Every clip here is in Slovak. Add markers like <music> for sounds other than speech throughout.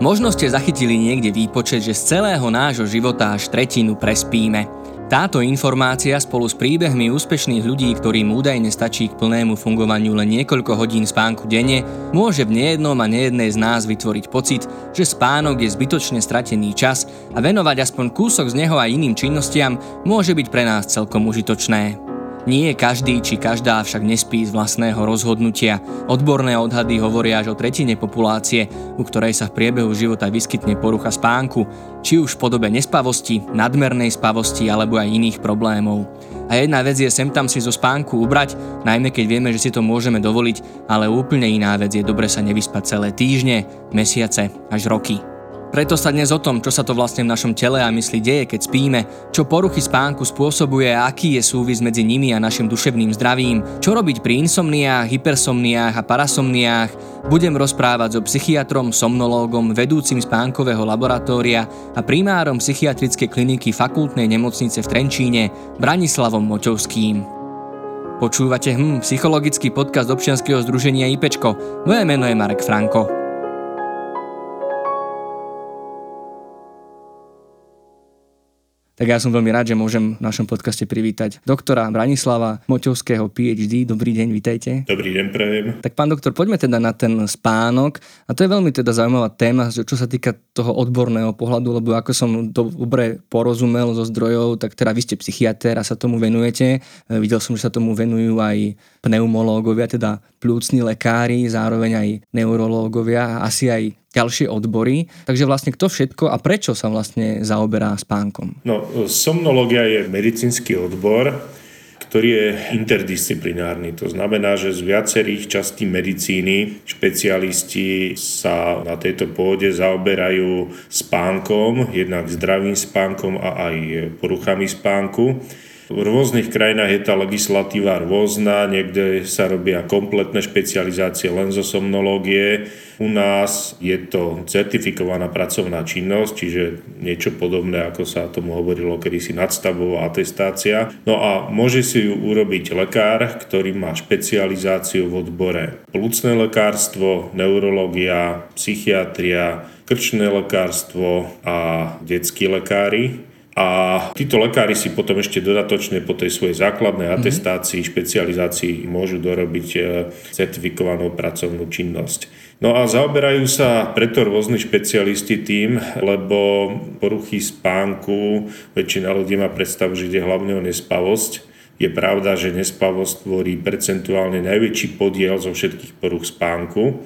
Možno ste zachytili niekde výpočet, že z celého nášho života až tretinu prespíme. Táto informácia spolu s príbehmi úspešných ľudí, ktorým údajne stačí k plnému fungovaniu len niekoľko hodín spánku denne, môže v nejednom a nejednej z nás vytvoriť pocit, že spánok je zbytočne stratený čas a venovať aspoň kúsok z neho aj iným činnostiam môže byť pre nás celkom užitočné. Nie každý či každá však nespí z vlastného rozhodnutia. Odborné odhady hovoria až o tretine populácie, u ktorej sa v priebehu života vyskytne porucha spánku, či už v podobe nespavosti, nadmernej spavosti alebo aj iných problémov. A jedna vec je sem tam si zo spánku ubrať, najmä keď vieme, že si to môžeme dovoliť, ale úplne iná vec je dobre sa nevyspať celé týždne, mesiace až roky. Preto sa dnes o tom, čo sa to vlastne v našom tele a mysli deje, keď spíme, čo poruchy spánku spôsobuje a aký je súvis medzi nimi a našim duševným zdravím, čo robiť pri insomniách, hypersomniách a parasomniách, budem rozprávať so psychiatrom, somnológom, vedúcim spánkového laboratória a primárom psychiatrickej kliniky fakultnej nemocnice v Trenčíne, Branislavom Moťovským. Počúvate hm, psychologický podcast občianskeho združenia IPčko. Moje meno je Marek Franko. Tak ja som veľmi rád, že môžem v našom podcaste privítať doktora Branislava Moťovského PhD. Dobrý deň, vitajte. Dobrý deň, prejem. Tak pán doktor, poďme teda na ten spánok. A to je veľmi teda zaujímavá téma, čo sa týka toho odborného pohľadu, lebo ako som dobre porozumel zo zdrojov, tak teda vy ste psychiatr a sa tomu venujete. E, videl som, že sa tomu venujú aj pneumológovia, teda plúcni lekári, zároveň aj neurológovia a asi aj ďalšie odbory. Takže vlastne kto všetko a prečo sa vlastne zaoberá spánkom? No, somnológia je medicínsky odbor, ktorý je interdisciplinárny. To znamená, že z viacerých častí medicíny špecialisti sa na tejto pôde zaoberajú spánkom, jednak zdravým spánkom a aj poruchami spánku. V rôznych krajinách je tá legislatíva rôzna, niekde sa robia kompletné špecializácie len zo somnológie. U nás je to certifikovaná pracovná činnosť, čiže niečo podobné, ako sa tomu hovorilo kedysi nadstavová atestácia. No a môže si ju urobiť lekár, ktorý má špecializáciu v odbore plúcne lekárstvo, neurológia, psychiatria, krčné lekárstvo a detskí lekári. A títo lekári si potom ešte dodatočne po tej svojej základnej mhm. atestácii, špecializácii môžu dorobiť e, certifikovanú pracovnú činnosť. No a zaoberajú sa preto rôzni špecialisti tým, lebo poruchy spánku, väčšina ľudí má predstavu, že ide hlavne o nespavosť. Je pravda, že nespavosť tvorí percentuálne najväčší podiel zo všetkých poruch spánku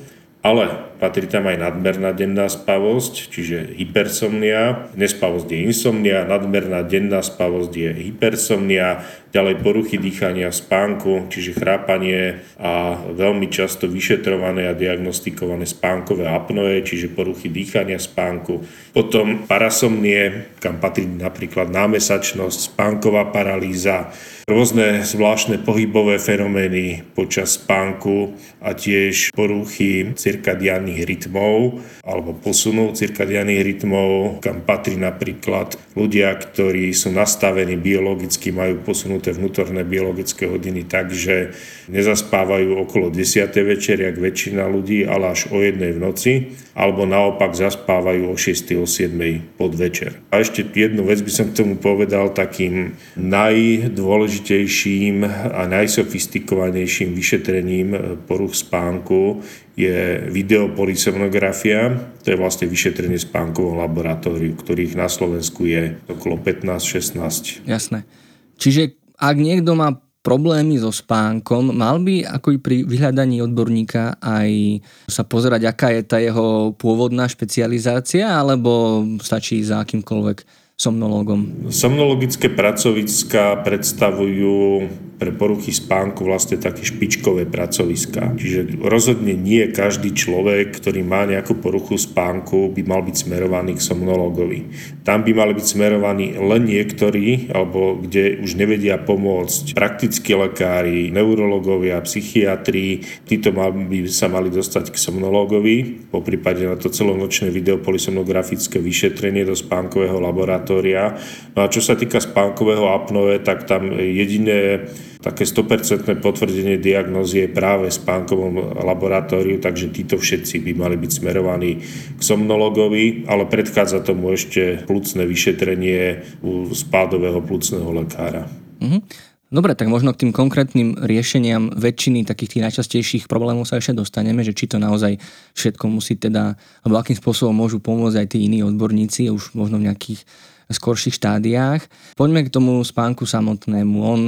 ale patrí tam aj nadmerná denná spavosť, čiže hypersomnia. Nespavosť je insomnia, nadmerná denná spavosť je hypersomnia, ďalej poruchy dýchania spánku, čiže chrápanie a veľmi často vyšetrované a diagnostikované spánkové apnoe, čiže poruchy dýchania spánku. Potom parasomnie, kam patrí napríklad námesačnosť, spánková paralýza, rôzne zvláštne pohybové fenomény počas spánku a tiež poruchy cirkadiánnych rytmov alebo posunov cirkadiánnych rytmov, kam patrí napríklad ľudia, ktorí sú nastavení biologicky, majú posunuté vnútorné biologické hodiny tak, že nezaspávajú okolo 10. večer, jak väčšina ľudí, ale až o jednej v noci, alebo naopak zaspávajú o 6. o 7. podvečer. A ešte jednu vec by som k tomu povedal takým najdôležitejším a najsofistikovanejším vyšetrením poruch spánku je videopolisomnografia. To je vlastne vyšetrenie spánkovom laboratóriu, ktorých na Slovensku je okolo 15-16. Jasné. Čiže ak niekto má problémy so spánkom, mal by ako i pri vyhľadaní odborníka aj sa pozerať, aká je tá jeho pôvodná špecializácia, alebo stačí za akýmkoľvek somnológom? Somnologické pracoviská predstavujú pre poruchy spánku vlastne také špičkové pracoviská. Čiže rozhodne nie každý človek, ktorý má nejakú poruchu spánku, by mal byť smerovaný k somnológovi. Tam by mali byť smerovaní len niektorí, alebo kde už nevedia pomôcť praktickí lekári, neurologovia, psychiatri. Títo by sa mali dostať k somnológovi, po prípade na to celonočné videopolisonografické vyšetrenie do spánkového laboratória laboratória. No a čo sa týka spánkového apnoe, tak tam jediné také 100% potvrdenie diagnózy je práve v spánkovom laboratóriu, takže títo všetci by mali byť smerovaní k somnologovi, ale predchádza tomu ešte plúcne vyšetrenie u spádového plúcneho lekára. Mm-hmm. Dobre, tak možno k tým konkrétnym riešeniam väčšiny takých tých najčastejších problémov sa ešte dostaneme, že či to naozaj všetko musí teda, alebo akým spôsobom môžu pomôcť aj tí iní odborníci, už možno v nejakých skorších štádiách. Poďme k tomu spánku samotnému. On,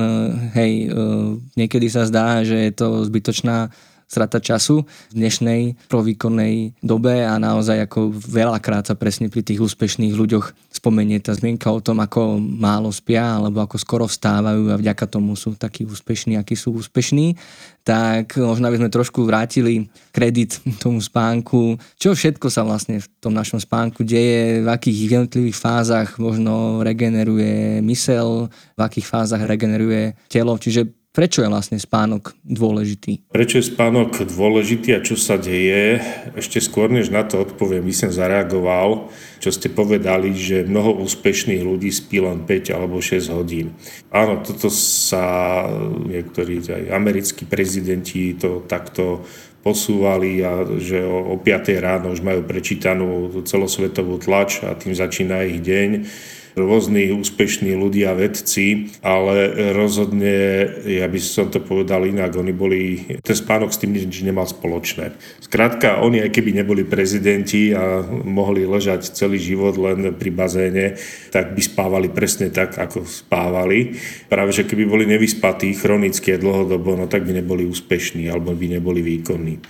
hej, e, niekedy sa zdá, že je to zbytočná strata času v dnešnej provýkonnej dobe a naozaj ako veľakrát sa presne pri tých úspešných ľuďoch spomenie tá zmienka o tom, ako málo spia alebo ako skoro vstávajú a vďaka tomu sú takí úspešní, akí sú úspešní tak možno by sme trošku vrátili kredit tomu spánku. Čo všetko sa vlastne v tom našom spánku deje, v akých jednotlivých fázach možno regeneruje mysel, v akých fázach regeneruje telo. Čiže Prečo je vlastne spánok dôležitý? Prečo je spánok dôležitý a čo sa deje? Ešte skôr, než na to odpoviem, by som zareagoval, čo ste povedali, že mnoho úspešných ľudí spí len 5 alebo 6 hodín. Áno, toto sa niektorí aj americkí prezidenti to takto posúvali a že o 5 ráno už majú prečítanú celosvetovú tlač a tým začína ich deň rôzni úspešní ľudia, vedci, ale rozhodne, ja by som to povedal inak, oni boli, ten spánok s tým nič nemal spoločné. Skrátka, oni aj keby neboli prezidenti a mohli ležať celý život len pri bazéne, tak by spávali presne tak, ako spávali. Práve, že keby boli nevyspatí chronicky a dlhodobo, no tak by neboli úspešní alebo by neboli výkonní.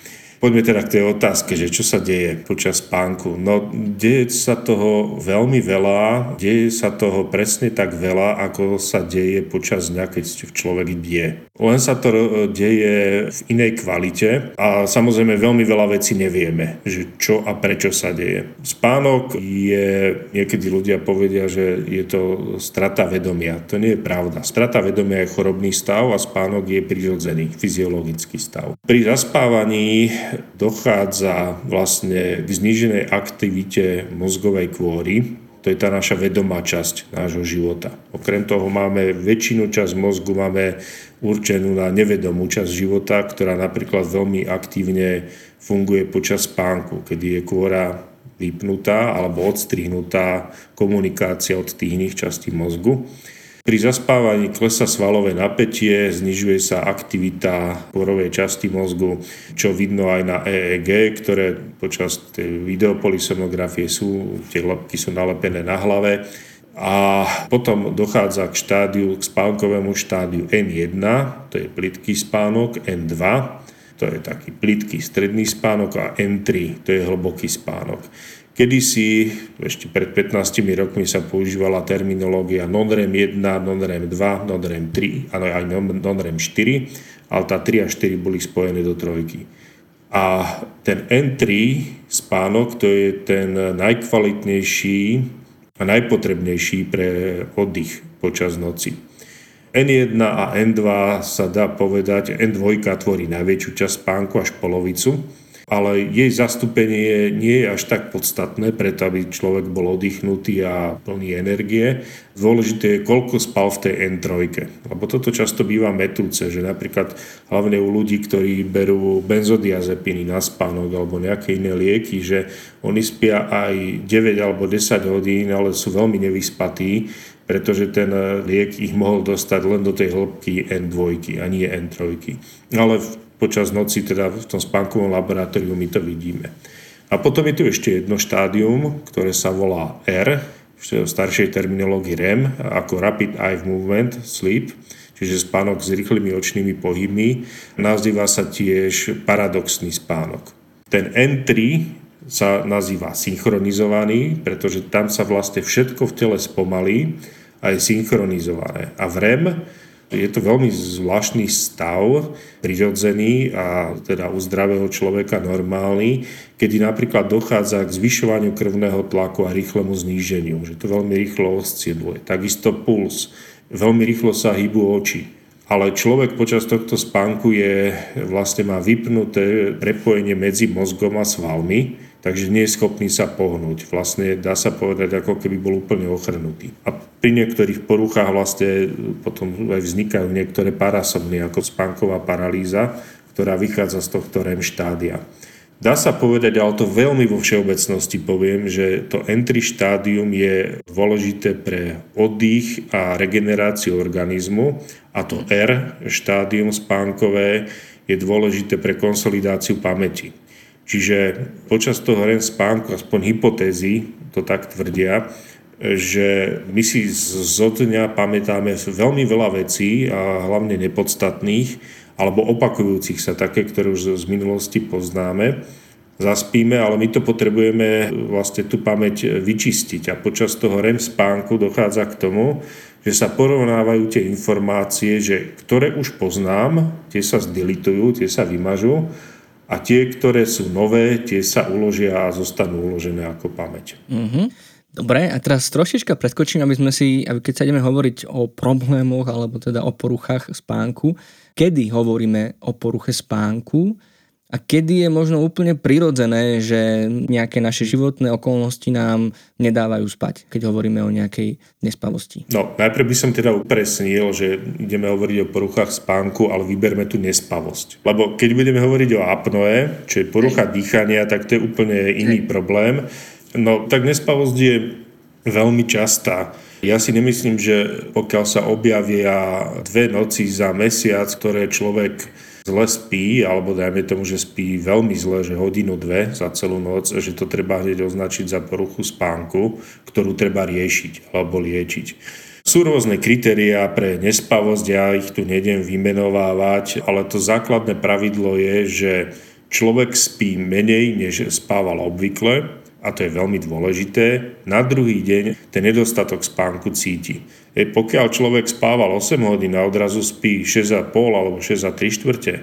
Poďme teda k tej otázke, že čo sa deje počas spánku. No, deje sa toho veľmi veľa, deje sa toho presne tak veľa, ako sa deje počas dňa, keď človek bie. Len sa to deje v inej kvalite a samozrejme veľmi veľa vecí nevieme, že čo a prečo sa deje. Spánok je, niekedy ľudia povedia, že je to strata vedomia. To nie je pravda. Strata vedomia je chorobný stav a spánok je prirodzený, fyziologický stav. Pri zaspávaní dochádza vlastne k zníženej aktivite mozgovej kôry, to je tá naša vedomá časť nášho života. Okrem toho máme väčšinu časť mozgu máme určenú na nevedomú časť života, ktorá napríklad veľmi aktívne funguje počas spánku, kedy je kôra vypnutá alebo odstrihnutá komunikácia od tých iných častí mozgu. Pri zaspávaní klesa svalové napätie, znižuje sa aktivita porovej časti mozgu, čo vidno aj na EEG, ktoré počas tej videopolisomografie sú, tie lepky sú nalepené na hlave. A potom dochádza k štádiu, k spánkovému štádiu N1, to je plitký spánok, N2, to je taký plitký stredný spánok a N3, to je hlboký spánok. Kedysi, ešte pred 15 rokmi sa používala terminológia non-REM 1, non-REM 2, non-REM 3, ale aj non-REM 4, ale tá 3 a 4 boli spojené do trojky. A ten N3 spánok, to je ten najkvalitnejší a najpotrebnejší pre oddych počas noci. N1 a N2 sa dá povedať, N2 tvorí najväčšiu časť spánku až polovicu, ale jej zastúpenie nie je až tak podstatné, preto aby človek bol oddychnutý a plný energie. Dôležité je, koľko spal v tej N3. Lebo toto často býva metúce, že napríklad hlavne u ľudí, ktorí berú benzodiazepiny na spánok alebo nejaké iné lieky, že oni spia aj 9 alebo 10 hodín, ale sú veľmi nevyspatí, pretože ten liek ich mohol dostať len do tej hĺbky N2 a nie N3. Ale počas noci, teda v tom spánkovom laboratóriu my to vidíme. A potom je tu ešte jedno štádium, ktoré sa volá R, v staršej terminológii REM, ako Rapid Eye Movement Sleep, čiže spánok s rýchlymi očnými pohybmi. Nazýva sa tiež paradoxný spánok. Ten N3 sa nazýva synchronizovaný, pretože tam sa vlastne všetko v tele spomalí a je synchronizované. A v REM je to veľmi zvláštny stav, prirodzený a teda u zdravého človeka normálny, kedy napríklad dochádza k zvyšovaniu krvného tlaku a rýchlemu zníženiu, že to veľmi rýchlo osciluje. Takisto puls, veľmi rýchlo sa hýbu oči. ale človek počas tohto spánku je, vlastne má vypnuté prepojenie medzi mozgom a svalmi, takže nie je schopný sa pohnúť. Vlastne dá sa povedať, ako keby bol úplne ochrnutý. A pri niektorých poruchách vlastne potom aj vznikajú niektoré parasomny, ako spánková paralýza, ktorá vychádza z tohto REM štádia. Dá sa povedať, ale to veľmi vo všeobecnosti poviem, že to entry štádium je dôležité pre oddych a regeneráciu organizmu a to R štádium spánkové je dôležité pre konsolidáciu pamäti. Čiže počas toho REM spánku, aspoň hypotézy, to tak tvrdia, že my si zo dňa pamätáme veľmi veľa vecí a hlavne nepodstatných alebo opakujúcich sa také, ktoré už z minulosti poznáme. Zaspíme, ale my to potrebujeme vlastne tú pamäť vyčistiť a počas toho REM spánku dochádza k tomu, že sa porovnávajú tie informácie, že ktoré už poznám, tie sa zdilitujú, tie sa vymažú a tie, ktoré sú nové, tie sa uložia a zostanú uložené ako pamäť. Mm-hmm. Dobre, a teraz trošička preskočím, aby sme si, aby keď sa ideme hovoriť o problémoch alebo teda o poruchách spánku, kedy hovoríme o poruche spánku a kedy je možno úplne prirodzené, že nejaké naše životné okolnosti nám nedávajú spať, keď hovoríme o nejakej nespavosti. No, najprv by som teda upresnil, že ideme hovoriť o poruchách spánku, ale vyberme tu nespavosť. Lebo keď budeme hovoriť o apnoe, čo je porucha dýchania, tak to je úplne iný problém. No, tak nespavosť je veľmi častá. Ja si nemyslím, že pokiaľ sa objavia dve noci za mesiac, ktoré človek zle spí, alebo dajme tomu, že spí veľmi zle, že hodinu, dve za celú noc, že to treba hneď označiť za poruchu spánku, ktorú treba riešiť alebo liečiť. Sú rôzne kritériá pre nespavosť, ja ich tu nejdem vymenovávať, ale to základné pravidlo je, že človek spí menej, než spával obvykle, a to je veľmi dôležité, na druhý deň ten nedostatok spánku cíti. E, pokiaľ človek spával 8 hodín a odrazu spí 6,5 alebo 6 a 3 štvrte,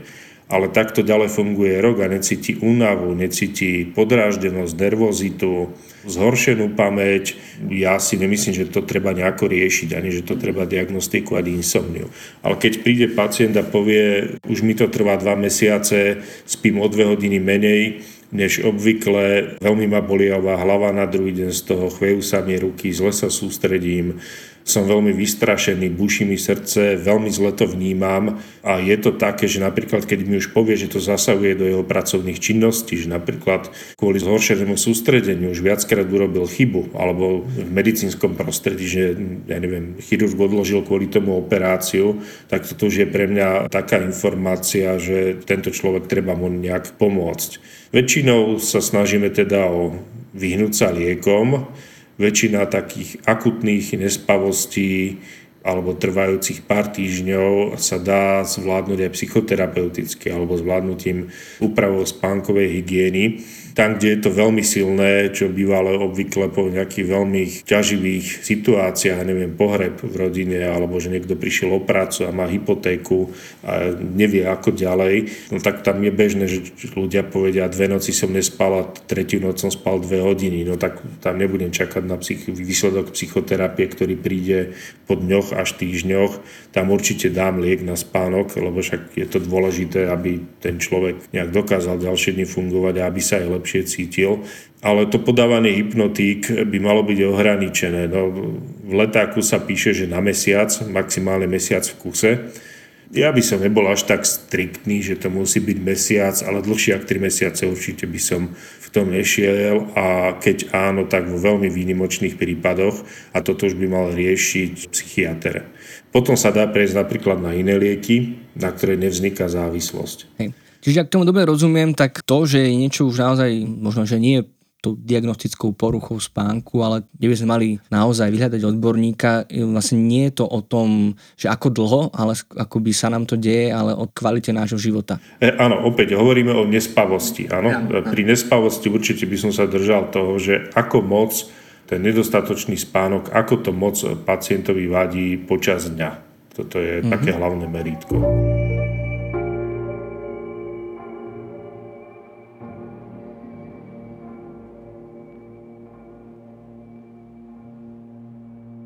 ale takto ďalej funguje rok a necíti únavu, necíti podráždenosť, nervozitu, zhoršenú pamäť. Ja si nemyslím, že to treba nejako riešiť, ani že to treba diagnostikovať insomniu. Ale keď príde pacient a povie, už mi to trvá 2 mesiace, spím o 2 hodiny menej, než obvykle. Veľmi ma boliavá hlava na druhý deň z toho, chvejú sa mi ruky, zle sa sústredím, som veľmi vystrašený, buší mi srdce, veľmi zle to vnímam a je to také, že napríklad keď mi už povie, že to zasahuje do jeho pracovných činností, že napríklad kvôli zhoršenému sústredeniu už viackrát urobil chybu alebo v medicínskom prostredí, že ja neviem, chirurg odložil kvôli tomu operáciu, tak toto už je pre mňa taká informácia, že tento človek treba mu nejak pomôcť. Väčšinou sa snažíme teda o vyhnúť sa liekom. Väčšina takých akutných nespavostí alebo trvajúcich pár týždňov sa dá zvládnuť aj psychoterapeuticky alebo zvládnutím úpravou spánkovej hygieny. Tam, kde je to veľmi silné, čo bývalo obvykle po nejakých veľmi ťaživých situáciách, neviem, pohreb v rodine, alebo že niekto prišiel o prácu a má hypotéku a nevie ako ďalej, no tak tam je bežné, že ľudia povedia, dve noci som nespal a tretiu noc som spal dve hodiny, no tak tam nebudem čakať na psych- výsledok psychoterapie, ktorý príde po dňoch až týždňoch. Tam určite dám liek na spánok, lebo však je to dôležité, aby ten človek nejak dokázal ďalšie dni fungovať a aby sa aj lepšie cítil. Ale to podávanie hypnotík by malo byť ohraničené. No, v letáku sa píše, že na mesiac, maximálne mesiac v kuse. Ja by som nebol až tak striktný, že to musí byť mesiac, ale dlhšie ako 3 mesiace určite by som v tom nešiel a keď áno, tak vo veľmi výnimočných prípadoch a toto už by mal riešiť psychiatr. Potom sa dá prejsť napríklad na iné lieky, na ktoré nevzniká závislosť. Hej. Čiže ak tomu dobre rozumiem, tak to, že je niečo už naozaj, možno, že nie tou diagnostickou poruchou spánku, ale kde by sme mali naozaj vyhľadať odborníka, vlastne nie je to o tom, že ako dlho, ale ako by sa nám to deje, ale o kvalite nášho života. E, áno, opäť hovoríme o nespavosti. Áno? Ja, Pri nespavosti určite by som sa držal toho, že ako moc ten nedostatočný spánok, ako to moc pacientovi vadí počas dňa. Toto je mm-hmm. také hlavné merítko.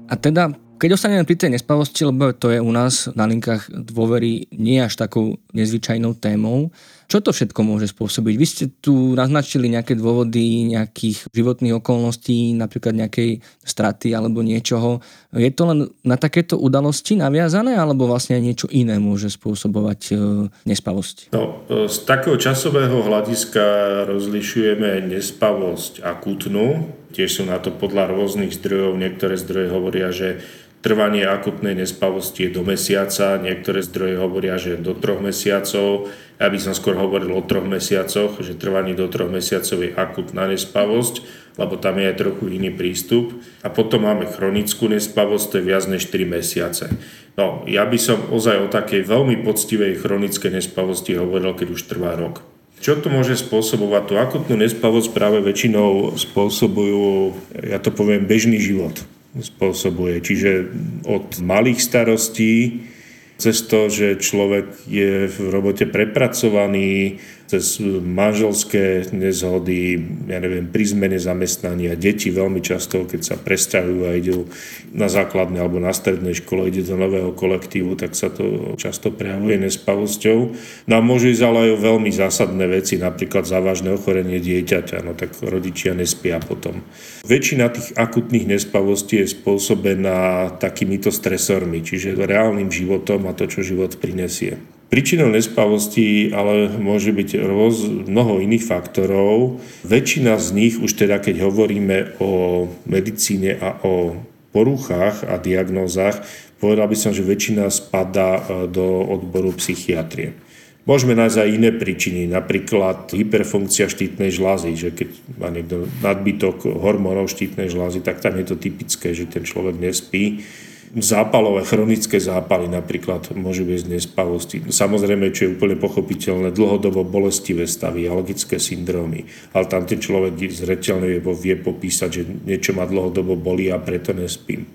A teda Keď ostaneme pri tej nespavosti, lebo to je u nás na linkách dôvery nie až takou nezvyčajnou témou, čo to všetko môže spôsobiť? Vy ste tu naznačili nejaké dôvody nejakých životných okolností, napríklad nejakej straty alebo niečoho. Je to len na takéto udalosti naviazané, alebo vlastne niečo iné môže spôsobovať e, nespavosť? No, e, z takého časového hľadiska rozlišujeme nespavosť akutnú. Tiež sú na to podľa rôznych zdrojov. Niektoré zdroje hovoria, že Trvanie akutnej nespavosti je do mesiaca, niektoré zdroje hovoria, že do troch mesiacov. Ja by som skôr hovoril o troch mesiacoch, že trvanie do troch mesiacov je akutná nespavosť, lebo tam je aj trochu iný prístup. A potom máme chronickú nespavosť, to je viac než 3 mesiace. No, ja by som ozaj o takej veľmi poctivej chronickej nespavosti hovoril, keď už trvá rok. Čo to môže spôsobovať? Tú akutnú nespavosť práve väčšinou spôsobujú, ja to poviem, bežný život spôsobuje. Čiže od malých starostí cez to, že človek je v robote prepracovaný, cez manželské nezhody, ja neviem, pri zmene zamestnania. Deti veľmi často, keď sa presťahujú a idú na základnej alebo na strednej škole, ide do nového kolektívu, tak sa to často prejavuje nespavosťou. No a môžu ísť ale aj o veľmi zásadné veci, napríklad závažné ochorenie dieťaťa, no tak rodičia nespia potom. Väčšina tých akutných nespavostí je spôsobená takýmito stresormi, čiže reálnym životom a to, čo život prinesie. Príčinou nespavosti ale môže byť roz, mnoho iných faktorov. Väčšina z nich, už teda keď hovoríme o medicíne a o poruchách a diagnózach, povedal by som, že väčšina spadá e, do odboru psychiatrie. Môžeme nájsť aj iné príčiny, napríklad hyperfunkcia štítnej žlázy, že keď má niekto nadbytok hormónov štítnej žlázy, tak tam je to typické, že ten človek nespí zápalové, chronické zápaly napríklad môžu viesť nespavosti. Samozrejme, čo je úplne pochopiteľné, dlhodobo bolestivé stavy, alergické syndrómy. Ale tam ten človek zreteľne vie, vie popísať, že niečo ma dlhodobo bolí a preto nespím.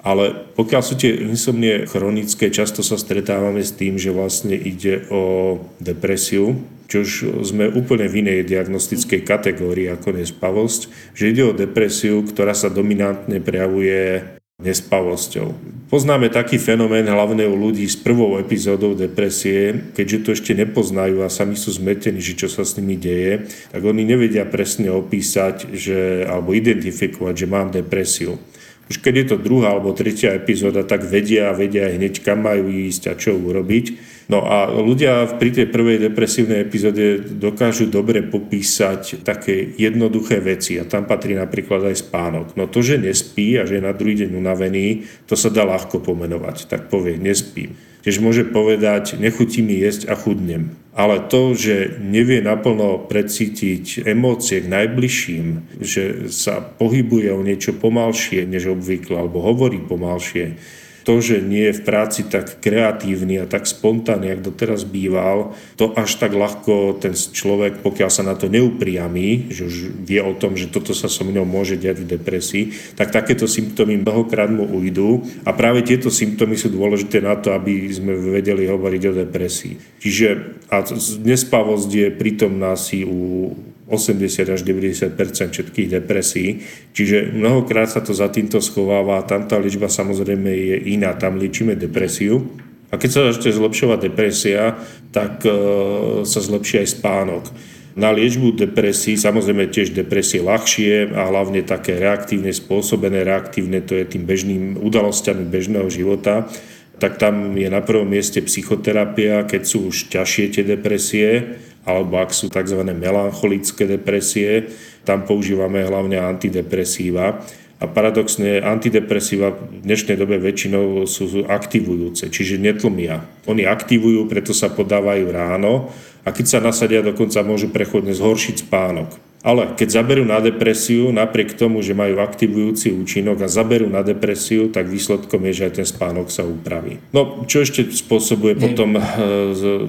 Ale pokiaľ sú tie insomnie chronické, často sa stretávame s tým, že vlastne ide o depresiu, čo už sme úplne v inej diagnostickej kategórii ako nespavosť, že ide o depresiu, ktorá sa dominantne prejavuje nespavosťou. Poznáme taký fenomén hlavne u ľudí s prvou epizódou depresie, keďže to ešte nepoznajú a sami sú zmetení, že čo sa s nimi deje, tak oni nevedia presne opísať že, alebo identifikovať, že mám depresiu. Už keď je to druhá alebo tretia epizóda, tak vedia a vedia hneď, kam majú ísť a čo urobiť. No a ľudia pri tej prvej depresívnej epizóde dokážu dobre popísať také jednoduché veci a tam patrí napríklad aj spánok. No to, že nespí a že je na druhý deň unavený, to sa dá ľahko pomenovať. Tak povie, nespím. Tiež môže povedať, nechutí mi jesť a chudnem. Ale to, že nevie naplno precítiť emócie k najbližším, že sa pohybuje o niečo pomalšie než obvykle, alebo hovorí pomalšie, to, že nie je v práci tak kreatívny a tak spontánny, ako doteraz býval, to až tak ľahko ten človek, pokiaľ sa na to neupriamí, že už vie o tom, že toto sa so mnou môže diať v depresii, tak takéto symptómy mnohokrát mu ujdu a práve tieto symptómy sú dôležité na to, aby sme vedeli hovoriť o depresii. Čiže a nespavosť je prítomná si u 80 až 90% všetkých depresí. Čiže mnohokrát sa to za týmto schováva. Tam tá liečba samozrejme je iná. Tam liečíme depresiu. A keď sa ešte zlepšovať depresia, tak e, sa zlepší aj spánok. Na liečbu depresí, samozrejme tiež depresie ľahšie a hlavne také reaktívne spôsobené, reaktívne to je tým bežným udalosťami bežného života, tak tam je na prvom mieste psychoterapia, keď sú už ťažšie tie depresie, alebo ak sú tzv. melancholické depresie, tam používame hlavne antidepresíva. A paradoxne antidepresíva v dnešnej dobe väčšinou sú aktivujúce, čiže netlmia. Oni aktivujú, preto sa podávajú ráno a keď sa nasadia, dokonca môžu prechodne zhoršiť spánok. Ale keď zaberú na depresiu, napriek tomu, že majú aktivujúci účinok a zaberú na depresiu, tak výsledkom je, že aj ten spánok sa upraví. No, čo ešte spôsobuje potom e,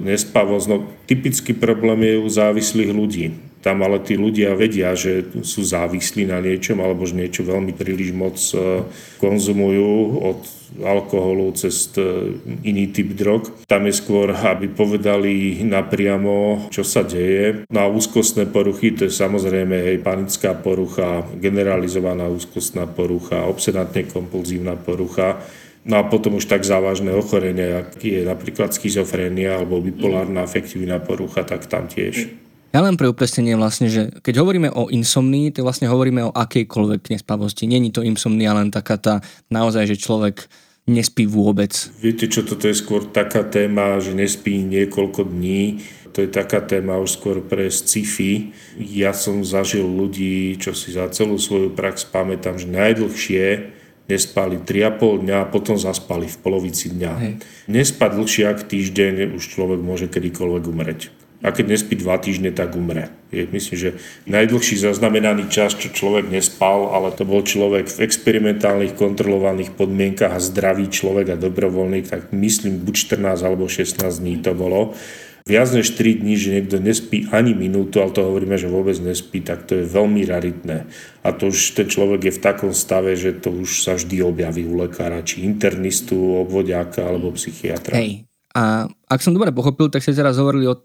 nespavosť? No, typický problém je u závislých ľudí. Tam ale tí ľudia vedia, že sú závislí na niečom alebo že niečo veľmi príliš moc e, konzumujú od alkoholu cez iný typ drog. Tam je skôr, aby povedali napriamo, čo sa deje. Na no úzkostné poruchy, to je samozrejme hej, panická porucha, generalizovaná úzkostná porucha, obsedantne kompulzívna porucha. No a potom už tak závažné ochorenie, ak je napríklad schizofrénia alebo bipolárna afektívna porucha, tak tam tiež. Ja len pre upresnenie vlastne, že keď hovoríme o insomnii, tak vlastne hovoríme o akejkoľvek nespavosti. Není to insomnia len taká tá naozaj, že človek nespí vôbec. Viete čo, toto je skôr taká téma, že nespí niekoľko dní. To je taká téma už skôr pre sci-fi. Ja som zažil ľudí, čo si za celú svoju prax pamätám, že najdlhšie nespali 3,5 dňa a potom zaspali v polovici dňa. Hej. Nespať dlhšie ako týždeň, už človek môže kedykoľvek umreť a keď nespí dva týždne, tak umre. Myslím, že najdlhší zaznamenaný čas, čo človek nespal, ale to bol človek v experimentálnych kontrolovaných podmienkach a zdravý človek a dobrovoľný, tak myslím buď 14 alebo 16 dní to bolo. Viac než 3 dní, že niekto nespí ani minútu, ale to hovoríme, že vôbec nespí, tak to je veľmi raritné. A to už ten človek je v takom stave, že to už sa vždy objaví u lekára, či internistu, obvodiaka alebo psychiatra. Hej, a ak som dobre pochopil, tak ste teraz hovorili o,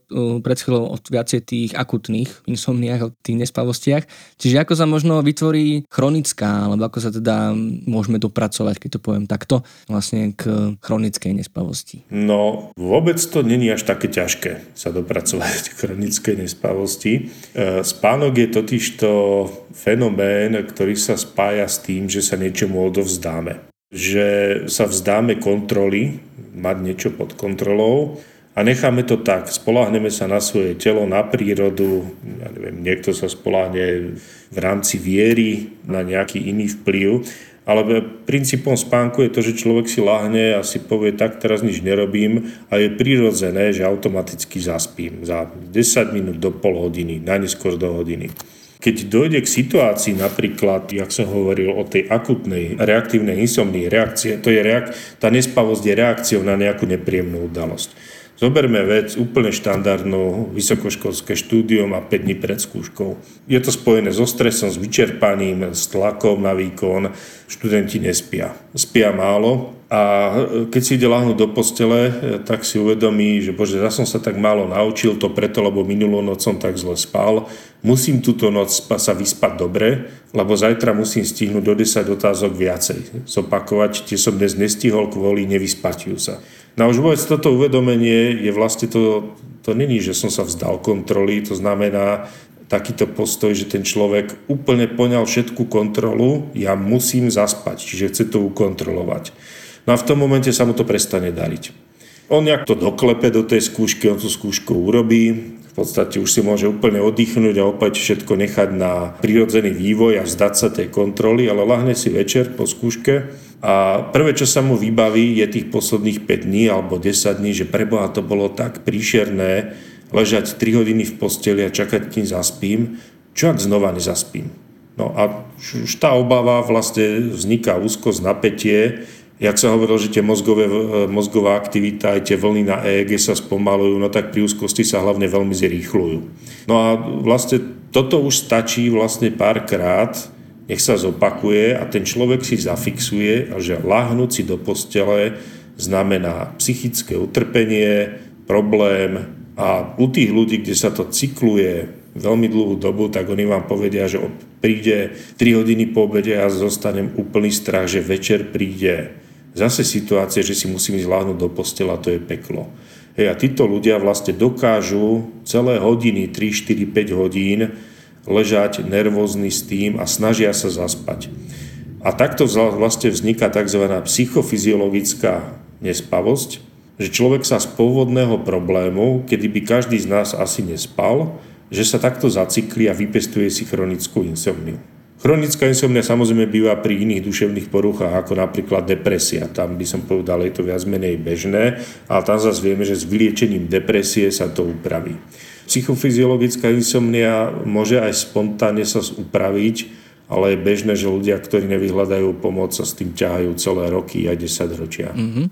pred chvíľou o viacej tých akutných insomniách, o tých nespavostiach. Čiže ako sa možno vytvorí chronická, alebo ako sa teda môžeme dopracovať, keď to poviem takto, vlastne k chronickej nespavosti? No, vôbec to není až také ťažké sa dopracovať k chronickej nespavosti. E, spánok je totižto fenomén, ktorý sa spája s tým, že sa niečomu odovzdáme že sa vzdáme kontroly mať niečo pod kontrolou a necháme to tak. Spoláhneme sa na svoje telo, na prírodu. Ja neviem, niekto sa spoláhne v rámci viery na nejaký iný vplyv. Ale princípom spánku je to, že človek si láhne a si povie, tak teraz nič nerobím a je prirodzené, že automaticky zaspím za 10 minút do pol hodiny, najneskôr do hodiny. Keď dojde k situácii napríklad, jak som hovoril o tej akutnej reaktívnej insomnii, reakcie, to je reak- tá nespavosť je reakciou na nejakú nepríjemnú udalosť. Zoberme vec úplne štandardnú, vysokoškolské štúdium a 5 dní pred skúškou. Je to spojené so stresom, s vyčerpaním, s tlakom na výkon. Študenti nespia. Spia málo a keď si ide lahnúť do postele, tak si uvedomí, že bože, ja som sa tak málo naučil, to preto, lebo minulú noc som tak zle spal. Musím túto noc sa vyspať dobre, lebo zajtra musím stihnúť do 10 otázok viacej. Zopakovať, tie som dnes nestihol kvôli nevyspatiu sa. No už vôbec toto uvedomenie je vlastne to, to není, že som sa vzdal kontroly, to znamená takýto postoj, že ten človek úplne poňal všetku kontrolu, ja musím zaspať, čiže chce to ukontrolovať. No a v tom momente sa mu to prestane dariť. On nejak to doklepe do tej skúšky, on tú skúšku urobí, v podstate už si môže úplne oddychnúť a opäť všetko nechať na prirodzený vývoj a vzdať sa tej kontroly, ale lahne si večer po skúške a prvé, čo sa mu vybaví, je tých posledných 5 dní alebo 10 dní, že preboha to bolo tak príšerné ležať 3 hodiny v posteli a čakať, kým zaspím, čo ak znova nezaspím. No a už tá obava vlastne vzniká úzkosť, napätie, Jak sa hovorilo, že tie mozgové, mozgová aktivita, aj tie vlny na EEG sa spomalujú, no tak pri úzkosti sa hlavne veľmi zrýchľujú. No a vlastne toto už stačí vlastne párkrát, nech sa zopakuje a ten človek si zafixuje, že láhnuť si do postele znamená psychické utrpenie, problém a u tých ľudí, kde sa to cykluje veľmi dlhú dobu, tak oni vám povedia, že príde 3 hodiny po obede a zostanem úplný strach, že večer príde zase situácia, že si musím ísť láhnuť do postela, to je peklo. Hej, a títo ľudia vlastne dokážu celé hodiny, 3, 4, 5 hodín ležať nervózny s tým a snažia sa zaspať. A takto vlastne vzniká tzv. psychofyziologická nespavosť, že človek sa z pôvodného problému, kedy by každý z nás asi nespal, že sa takto zacykli a vypestuje si chronickú insomniu. Chronická insomnia samozrejme býva pri iných duševných poruchách, ako napríklad depresia. Tam by som povedal, je to viac menej bežné, ale tam zase vieme, že s vyliečením depresie sa to upraví. Psychofyziologická insomnia môže aj spontánne sa upraviť, ale je bežné, že ľudia, ktorí nevyhľadajú pomoc, sa s tým ťahajú celé roky aj 10 ročia. Mm-hmm.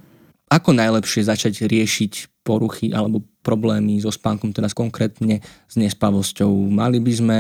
Ako najlepšie začať riešiť poruchy alebo problémy so spánkom, teraz konkrétne s nespavosťou? Mali by sme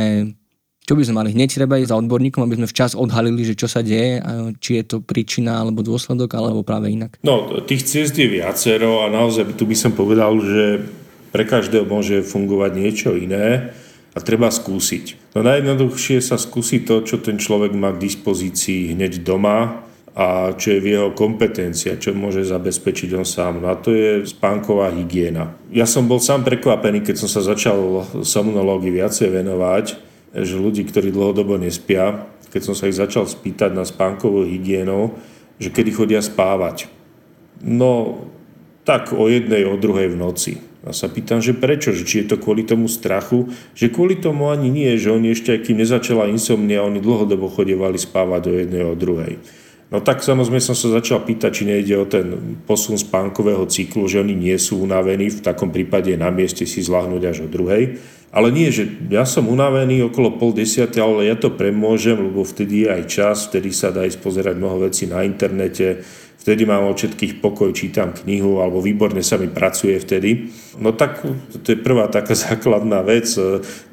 čo by sme mali hneď treba ísť za odborníkom, aby sme včas odhalili, že čo sa deje, či je to príčina alebo dôsledok, alebo práve inak? No, tých ciest je viacero a naozaj tu by som povedal, že pre každého môže fungovať niečo iné a treba skúsiť. No najjednoduchšie sa skúsiť to, čo ten človek má k dispozícii hneď doma a čo je v jeho kompetencia, čo môže zabezpečiť on sám. No a to je spánková hygiena. Ja som bol sám prekvapený, keď som sa začal somnológii viacej venovať, že ľudí, ktorí dlhodobo nespia, keď som sa ich začal spýtať na spánkovú hygienu, že kedy chodia spávať. No, tak o jednej, o druhej v noci. A sa pýtam, že prečo, že či je to kvôli tomu strachu, že kvôli tomu ani nie, že oni ešte, kým nezačala insomnia, oni dlhodobo chodievali spávať do jednej, o druhej. No tak samozrejme som sa začal pýtať, či nejde o ten posun spánkového cyklu, že oni nie sú unavení, v takom prípade na mieste si zlahnúť až o druhej. Ale nie, že ja som unavený okolo pol desiatej, ale ja to premôžem, lebo vtedy je aj čas, vtedy sa dá ísť pozerať mnoho vecí na internete, vtedy mám od všetkých pokoj, čítam knihu, alebo výborne sa mi pracuje vtedy. No tak to je prvá taká <laughs> základná vec,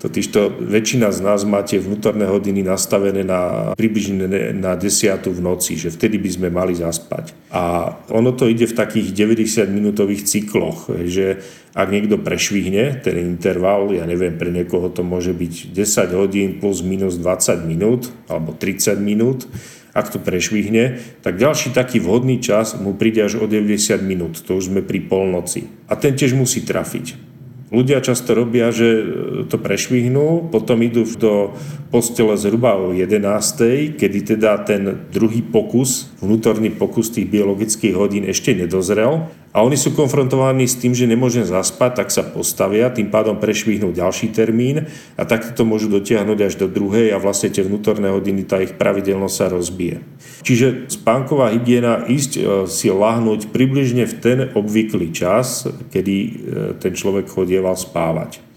totižto väčšina z nás máte vnútorné hodiny nastavené na približne na desiatu v noci, že vtedy by sme mali zaspať. A ono to ide v takých 90-minútových cykloch, že ak niekto prešvihne ten interval, ja neviem, pre niekoho to môže byť 10 hodín plus minus 20 minút alebo 30 minút, ak to prešvihne, tak ďalší taký vhodný čas mu príde až o 90 minút, to už sme pri polnoci. A ten tiež musí trafiť. Ľudia často robia, že to prešvihnú, potom idú do postele zhruba o 11. kedy teda ten druhý pokus, vnútorný pokus tých biologických hodín ešte nedozrel a oni sú konfrontovaní s tým, že nemôžem zaspať, tak sa postavia, tým pádom prešvihnú ďalší termín a takto to môžu dotiahnuť až do druhej a vlastne tie vnútorné hodiny, tá ich pravidelnosť sa rozbije. Čiže spánková hygiena ísť e, si lahnúť približne v ten obvyklý čas, kedy e, ten človek chodieval spávať.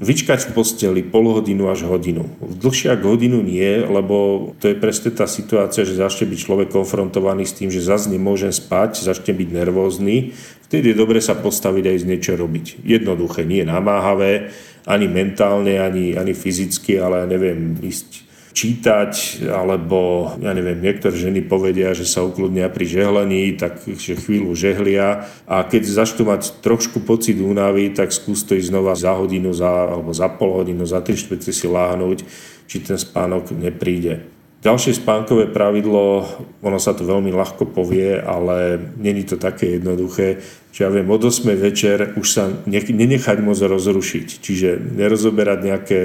Vyčkať v posteli pol hodinu až hodinu. Dlhšie ako hodinu nie, lebo to je presne tá situácia, že začne byť človek konfrontovaný s tým, že zase nemôžem spať, začne byť nervózny. Vtedy je dobre sa postaviť aj z niečo robiť. Jednoduché, nie namáhavé, ani mentálne, ani, ani fyzicky, ale ja neviem, ísť čítať, alebo ja neviem, niektoré ženy povedia, že sa ukludnia pri žehlení, tak že chvíľu žehlia a keď začnú mať trošku pocit únavy, tak skús to ísť znova za hodinu, za, alebo za pol hodinu, za tri štvrte si láhnuť, či ten spánok nepríde. Ďalšie spánkové pravidlo, ono sa to veľmi ľahko povie, ale není to také jednoduché, že ja viem, od 8 večer už sa nenechať moc rozrušiť, čiže nerozoberať nejaké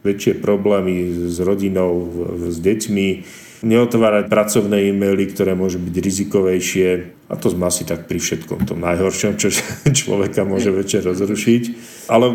väčšie problémy s rodinou, s deťmi, neotvárať pracovné e-maily, ktoré môžu byť rizikovejšie. A to sme asi tak pri všetkom tom najhoršom, čo <laughs> človeka môže večer rozrušiť. Ale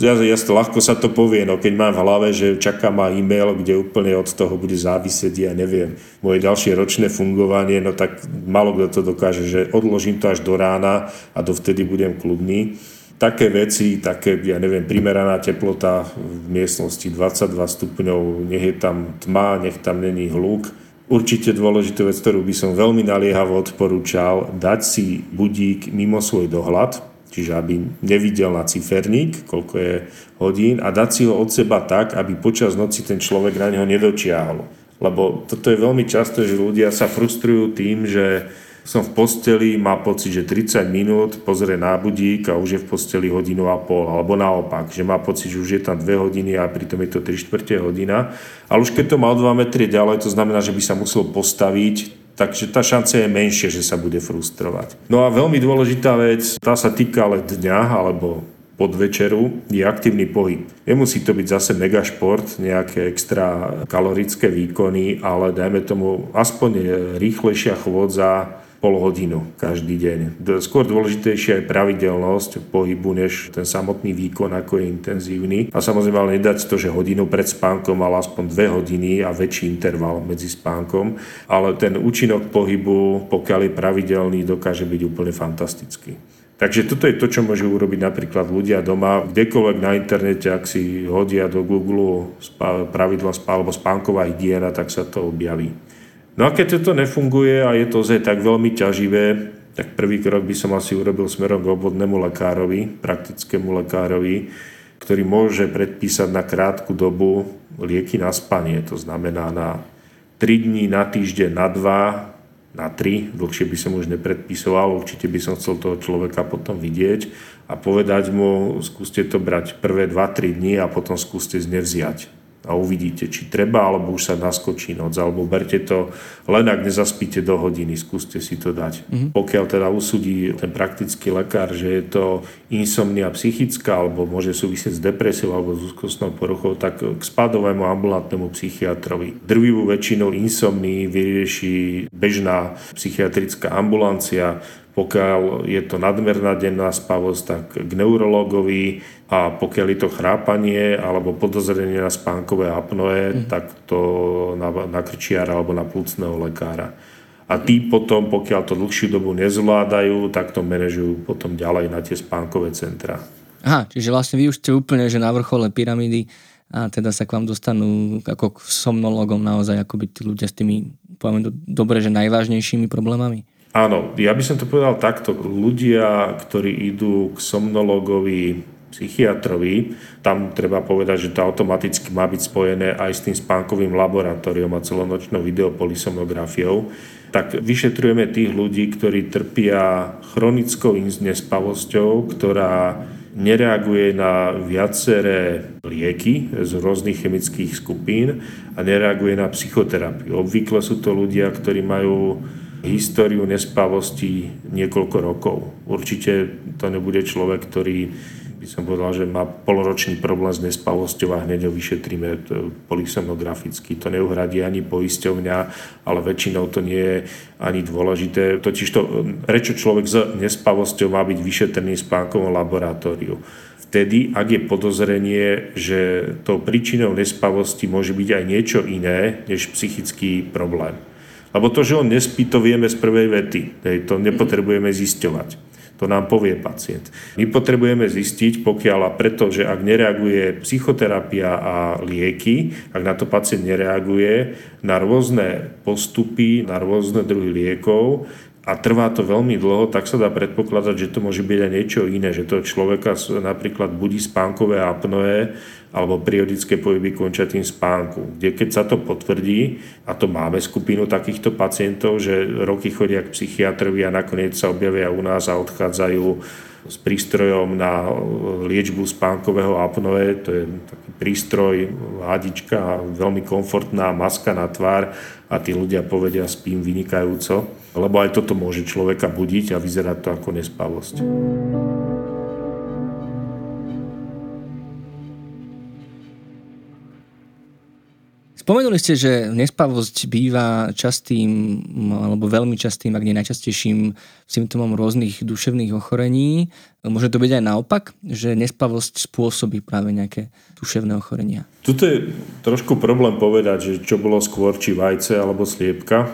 ja, ja ľahko sa to povie, no keď mám v hlave, že čaká ma e-mail, kde úplne od toho bude závisieť, ja neviem, moje ďalšie ročné fungovanie, no tak malo kto to dokáže, že odložím to až do rána a dovtedy budem kľudný také veci, také, ja neviem, primeraná teplota v miestnosti 22 stupňov, nech je tam tma, nech tam není hluk. Určite dôležitú vec, ktorú by som veľmi naliehavo odporúčal, dať si budík mimo svoj dohľad, čiže aby nevidel na ciferník, koľko je hodín a dať si ho od seba tak, aby počas noci ten človek na neho nedočiahol. Lebo toto je veľmi často, že ľudia sa frustrujú tým, že som v posteli, má pocit, že 30 minút, pozrie na budík a už je v posteli hodinu a pol, alebo naopak, že má pocit, že už je tam 2 hodiny a pritom je to 3 čtvrte hodina. Ale už keď to má o 2 metry ďalej, to znamená, že by sa musel postaviť, takže tá šanca je menšia, že sa bude frustrovať. No a veľmi dôležitá vec, tá sa týka ale dňa, alebo podvečeru je aktívny pohyb. Nemusí to byť zase megašport, nejaké extra kalorické výkony, ale dajme tomu aspoň rýchlejšia chôdza, pol hodinu každý deň. Skôr dôležitejšia je pravidelnosť pohybu, než ten samotný výkon, ako je intenzívny. A samozrejme ale nedať to, že hodinu pred spánkom, ale aspoň dve hodiny a väčší interval medzi spánkom. Ale ten účinok pohybu, pokiaľ je pravidelný, dokáže byť úplne fantastický. Takže toto je to, čo môžu urobiť napríklad ľudia doma. Kdekoľvek na internete, ak si hodia do Google pravidla alebo spánková hygiena, tak sa to objaví. No a keď toto nefunguje a je to zaj tak veľmi ťaživé, tak prvý krok by som asi urobil smerom k obvodnému lekárovi, praktickému lekárovi, ktorý môže predpísať na krátku dobu lieky na spanie. To znamená na 3 dní, na týždeň, na 2, na 3. Dlhšie by som už nepredpisoval, určite by som chcel toho človeka potom vidieť a povedať mu, skúste to brať prvé 2-3 dní a potom skúste znevziať a uvidíte, či treba, alebo už sa naskočí noc, alebo berte to len ak nezaspíte do hodiny, skúste si to dať. Mm-hmm. Pokiaľ teda usúdi ten praktický lekár, že je to insomnia psychická, alebo môže súvisieť s depresiou alebo s úzkostnou poruchou, tak k spadovému ambulantnému psychiatrovi. Drvivú väčšinou insomnii vyrieši bežná psychiatrická ambulancia, pokiaľ je to nadmerná denná spavosť, tak k neurologovi a pokiaľ je to chrápanie alebo podozrenie na spánkové apnoe, mm. tak to na, na krčiara alebo na plúcného lekára. A tí potom, pokiaľ to dlhšiu dobu nezvládajú, tak to manažujú potom ďalej na tie spánkové centra. Aha, čiže vlastne vy už ste úplne, že na vrchole pyramídy a teda sa k vám dostanú ako k somnologom naozaj akoby tí ľudia s tými, poviem dobre, že najvážnejšími problémami. Áno, ja by som to povedal takto. Ľudia, ktorí idú k somnologovi, psychiatrovi, tam treba povedať, že to automaticky má byť spojené aj s tým spánkovým laboratóriom a celonočnou videopolisomografiou, tak vyšetrujeme tých ľudí, ktorí trpia chronickou nespavosťou, ktorá nereaguje na viaceré lieky z rôznych chemických skupín a nereaguje na psychoterapiu. Obvykle sú to ľudia, ktorí majú históriu nespavosti niekoľko rokov. Určite to nebude človek, ktorý by som povedal, že má poloročný problém s nespavosťou a hneď ho vyšetríme polisonograficky. To neuhradí ani poisťovňa, ale väčšinou to nie je ani dôležité. Totiž to rečo človek s nespavosťou má byť vyšetrený v spánkovom laboratóriu. Vtedy, ak je podozrenie, že tou príčinou nespavosti môže byť aj niečo iné než psychický problém. Lebo to, že on nespí, to vieme z prvej vety. Hej, to nepotrebujeme zisťovať. To nám povie pacient. My potrebujeme zistiť, pokiaľ a preto, že ak nereaguje psychoterapia a lieky, ak na to pacient nereaguje, na rôzne postupy, na rôzne druhy liekov, a trvá to veľmi dlho, tak sa dá predpokladať, že to môže byť aj niečo iné, že to človeka napríklad budí spánkové apnoe alebo periodické pohyby končatým spánku, kde keď sa to potvrdí, a to máme skupinu takýchto pacientov, že roky chodia k psychiatrovi a nakoniec sa objavia u nás a odchádzajú s prístrojom na liečbu spánkového apnoe. To je taký prístroj, hádička, veľmi komfortná maska na tvár a tí ľudia povedia, spím vynikajúco. Lebo aj toto môže človeka budiť a vyzerať to ako nespavosť. Spomenuli ste, že nespavosť býva častým, alebo veľmi častým, ak nie najčastejším symptómom rôznych duševných ochorení. Môže to byť aj naopak, že nespavosť spôsobí práve nejaké duševné ochorenia? Tuto je trošku problém povedať, že čo bolo skôr, či vajce alebo sliepka.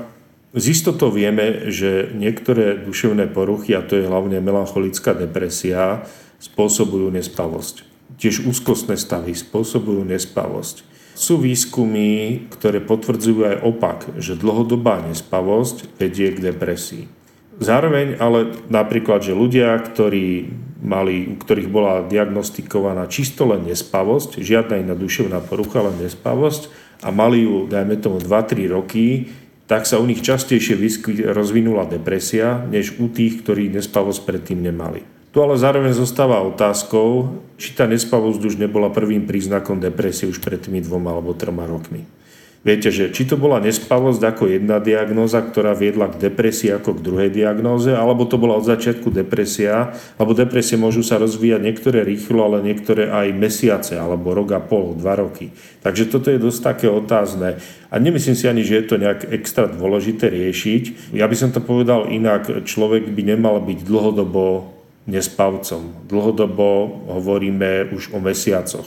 Z istotou vieme, že niektoré duševné poruchy, a to je hlavne melancholická depresia, spôsobujú nespavosť. Tiež úzkostné stavy spôsobujú nespavosť. Sú výskumy, ktoré potvrdzujú aj opak, že dlhodobá nespavosť vedie k depresii. Zároveň ale napríklad, že ľudia, ktorí mali, u ktorých bola diagnostikovaná čisto len nespavosť, žiadna iná duševná porucha, len nespavosť a mali ju, dajme tomu, 2-3 roky, tak sa u nich častejšie rozvinula depresia, než u tých, ktorí nespavosť predtým nemali. Tu ale zároveň zostáva otázkou, či tá nespavosť už nebola prvým príznakom depresie už pred tými dvoma alebo troma rokmi. Viete, že či to bola nespavosť ako jedna diagnóza, ktorá viedla k depresii ako k druhej diagnóze, alebo to bola od začiatku depresia, alebo depresie môžu sa rozvíjať niektoré rýchlo, ale niektoré aj mesiace, alebo rok a pol, dva roky. Takže toto je dosť také otázne. A nemyslím si ani, že je to nejak extra dôležité riešiť. Ja by som to povedal inak, človek by nemal byť dlhodobo nespavcom. Dlhodobo hovoríme už o mesiacoch.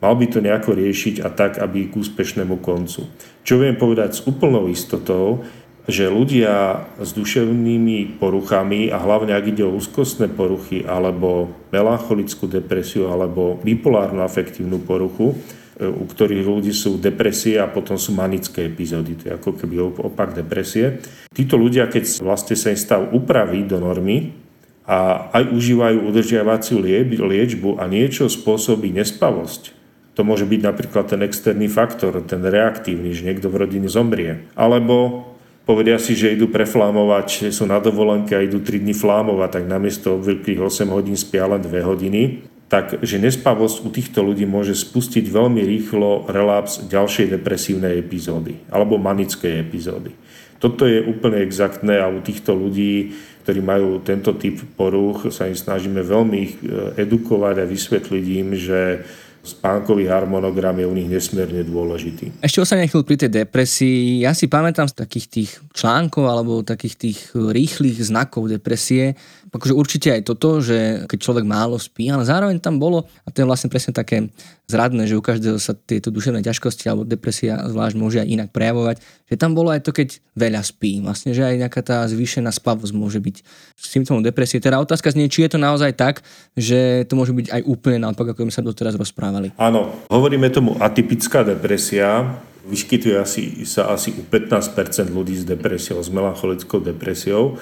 Mal by to nejako riešiť a tak, aby k úspešnému koncu. Čo viem povedať s úplnou istotou, že ľudia s duševnými poruchami a hlavne ak ide o úzkostné poruchy alebo melancholickú depresiu alebo bipolárnu afektívnu poruchu, u ktorých ľudí sú depresie a potom sú manické epizódy, to je ako keby opak depresie. Títo ľudia, keď vlastne sa im stav upraví do normy a aj užívajú udržiavaciu liečbu a niečo spôsobí nespavosť, to môže byť napríklad ten externý faktor, ten reaktívny, že niekto v rodine zomrie. Alebo povedia si, že idú preflámovať, sú na dovolenke a idú 3 dní flámovať, tak namiesto obvyklých 8 hodín spia len 2 hodiny takže nespavosť u týchto ľudí môže spustiť veľmi rýchlo relaps ďalšej depresívnej epizódy alebo manickej epizódy. Toto je úplne exaktné a u týchto ľudí, ktorí majú tento typ porúch, sa im snažíme veľmi ich e, edukovať a vysvetliť im, že spánkový harmonogram je u nich nesmierne dôležitý. Ešte ostanem chvíľu pri tej depresii. Ja si pamätám z takých tých článkov alebo takých tých rýchlych znakov depresie, akože určite aj toto, že keď človek málo spí, ale zároveň tam bolo, a to je vlastne presne také zradné, že u každého sa tieto duševné ťažkosti alebo depresia zvlášť môže inak prejavovať, že tam bolo aj to, keď veľa spí. Vlastne, že aj nejaká tá zvýšená spavosť môže byť symptómom depresie. Teda otázka znie, či je to naozaj tak, že to môže byť aj úplne naopak, ako sme sa doteraz rozprávali. Áno, hovoríme tomu atypická depresia, vyskytuje asi, sa asi u 15% ľudí s depresiou, s melancholickou depresiou.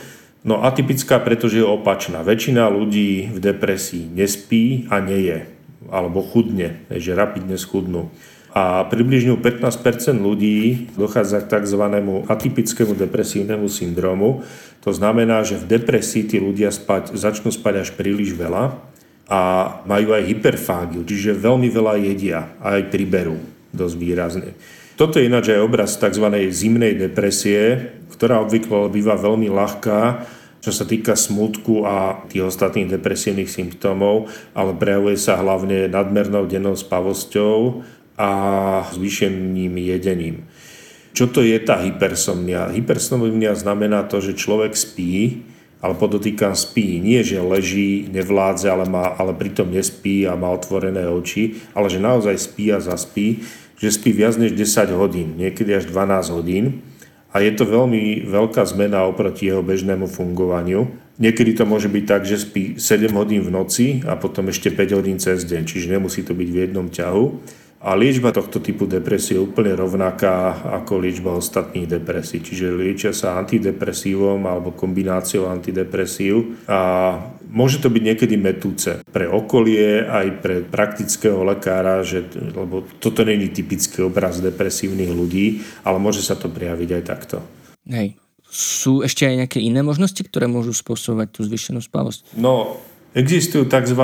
No atypická, pretože je opačná. Väčšina ľudí v depresii nespí a nie je, alebo chudne, že rapidne schudnú. A približne u 15% ľudí dochádza k tzv. atypickému depresívnemu syndromu. To znamená, že v depresii tí ľudia spať, začnú spať až príliš veľa a majú aj hyperfágiu, čiže veľmi veľa jedia a aj priberú dosť výrazne. Toto je ináč aj obraz tzv. zimnej depresie, ktorá obvykle býva veľmi ľahká, čo sa týka smutku a tých ostatných depresívnych symptómov, ale prejavuje sa hlavne nadmernou dennou spavosťou a zvýšeným jedením. Čo to je tá hypersomnia? Hypersomnia znamená to, že človek spí, ale podotýkam spí. Nie, že leží, nevládze, ale, má, ale pritom nespí a má otvorené oči, ale že naozaj spí a zaspí že spí viac než 10 hodín, niekedy až 12 hodín a je to veľmi veľká zmena oproti jeho bežnému fungovaniu. Niekedy to môže byť tak, že spí 7 hodín v noci a potom ešte 5 hodín cez deň, čiže nemusí to byť v jednom ťahu. A liečba tohto typu depresie je úplne rovnaká ako liečba ostatných depresí. Čiže liečia sa antidepresívom alebo kombináciou antidepresív a môže to byť niekedy metúce pre okolie, aj pre praktického lekára, že, lebo toto není typický obraz depresívnych ľudí, ale môže sa to prejaviť aj takto. Hej. Sú ešte aj nejaké iné možnosti, ktoré môžu spôsobovať tú zvyšenú spavosť? No, existujú tzv.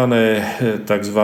tzv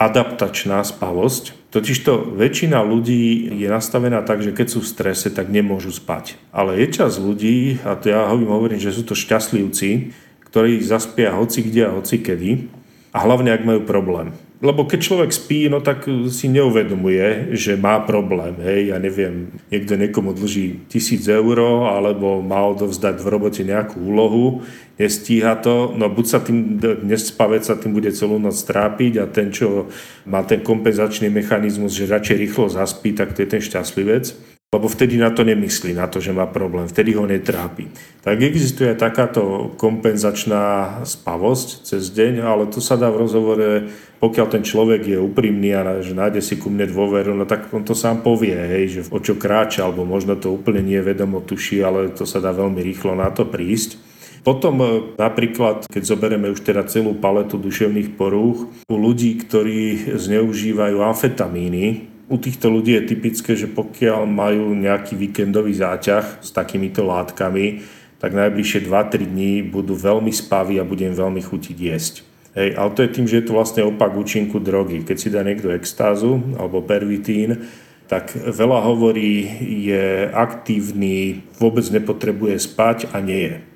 adaptačná spavosť. Totižto väčšina ľudí je nastavená tak, že keď sú v strese, tak nemôžu spať. Ale je čas ľudí, a to ja hovorím, že sú to šťastlivci, ktorí zaspia hoci kde a hoci kedy, a hlavne ak majú problém. Lebo keď človek spí, no tak si neuvedomuje, že má problém. Hej, ja neviem, niekto niekomu dlží tisíc eur, alebo má odovzdať v robote nejakú úlohu, nestíha to, no buď sa tým nespavec sa tým bude celú noc trápiť a ten, čo má ten kompenzačný mechanizmus, že radšej rýchlo zaspí, tak to je ten šťastlivec lebo vtedy na to nemyslí, na to, že má problém, vtedy ho netrápi. Tak existuje takáto kompenzačná spavosť cez deň, ale to sa dá v rozhovore, pokiaľ ten človek je úprimný a že nájde si ku mne dôveru, no tak on to sám povie, hej, že o čo kráča, alebo možno to úplne nie vedomo tuší, ale to sa dá veľmi rýchlo na to prísť. Potom e, napríklad, keď zoberieme už teda celú paletu duševných porúch, u ľudí, ktorí zneužívajú amfetamíny, u týchto ľudí je typické, že pokiaľ majú nejaký víkendový záťah s takýmito látkami, tak najbližšie 2-3 dní budú veľmi spaví a budem veľmi chutiť jesť. Hej, ale to je tým, že je to vlastne opak účinku drogy. Keď si dá niekto extázu alebo pervitín, tak veľa hovorí, je aktívny, vôbec nepotrebuje spať a nie je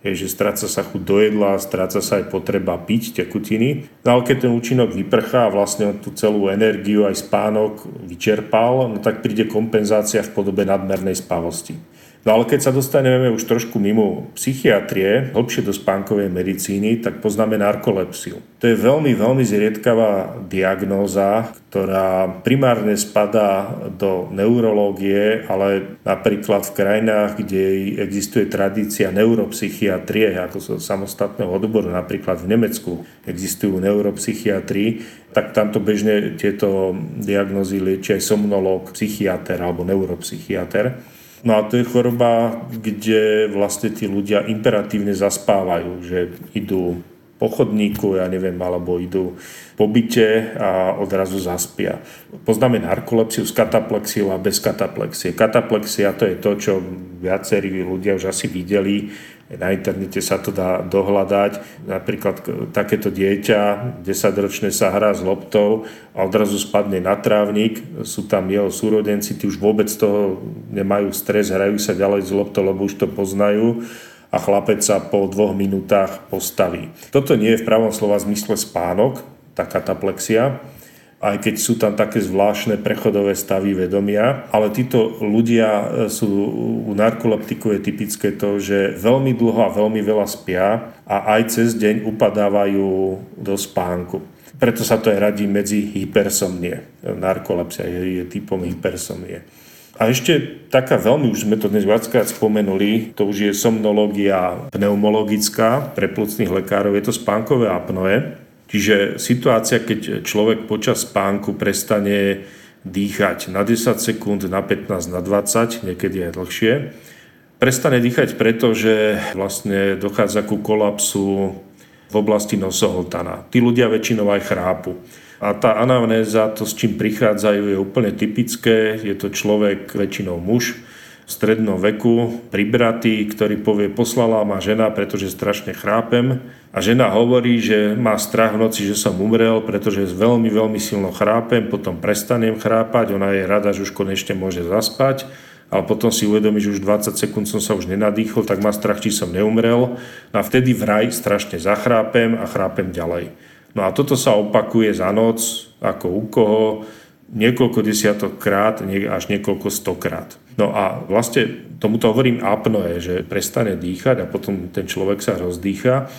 je, že stráca sa chuť do jedla, stráca sa aj potreba piť tekutiny. No ale keď ten účinok vyprchá a vlastne tú celú energiu aj spánok vyčerpal, no tak príde kompenzácia v podobe nadmernej spavosti. No ale keď sa dostaneme už trošku mimo psychiatrie, hlbšie do spánkovej medicíny, tak poznáme narkolepsiu. To je veľmi, veľmi zriedkavá diagnóza, ktorá primárne spadá do neurológie, ale napríklad v krajinách, kde existuje tradícia neuropsychiatrie ako samostatného odboru, napríklad v Nemecku existujú neuropsychiatri, tak tamto bežne tieto diagnózy lieči aj somnológ, psychiatr alebo neuropsychiatr. No a to je choroba, kde vlastne tí ľudia imperatívne zaspávajú, že idú po chodníku, ja neviem, alebo idú po byte a odrazu zaspia. Poznáme narkolepsiu s kataplexiou a bez kataplexie. Kataplexia to je to, čo viacerí ľudia už asi videli, na internete sa to dá dohľadať. Napríklad takéto dieťa, 10-ročné sa hrá s loptou a odrazu spadne na trávnik, sú tam jeho súrodenci, tí už vôbec toho nemajú stres, hrajú sa ďalej s loptou, lebo už to poznajú a chlapec sa po dvoch minútach postaví. Toto nie je v pravom slova zmysle spánok, tá kataplexia, aj keď sú tam také zvláštne prechodové stavy vedomia, ale títo ľudia e, sú, u narkoleptiku je typické to, že veľmi dlho a veľmi veľa spia a aj cez deň upadávajú do spánku. Preto sa to aj radí medzi hypersomnie. Narkolepsia je, je typom hypersomnie. A ešte taká veľmi, už sme to dnes viackrát spomenuli, to už je somnológia pneumologická pre plúcnych lekárov, je to spánkové apnoe. Čiže situácia, keď človek počas spánku prestane dýchať na 10 sekúnd, na 15, na 20, niekedy aj dlhšie. Prestane dýchať preto, že vlastne dochádza ku kolapsu v oblasti nosohltana. Tí ľudia väčšinou aj chrápu. A tá anamnéza, to s čím prichádzajú, je úplne typické. Je to človek, väčšinou muž, strednom veku, pribratý, ktorý povie, poslala ma žena, pretože strašne chrápem. A žena hovorí, že má strach v noci, že som umrel, pretože veľmi, veľmi silno chrápem, potom prestanem chrápať, ona je rada, že už konečne môže zaspať ale potom si uvedomí, že už 20 sekúnd som sa už nenadýchol, tak má strach, či som neumrel. No a vtedy vraj strašne zachrápem a chrápem ďalej. No a toto sa opakuje za noc, ako u koho, niekoľko desiatok krát, až niekoľko stokrát. No a vlastne tomuto hovorím apnoe, že prestane dýchať a potom ten človek sa rozdýcha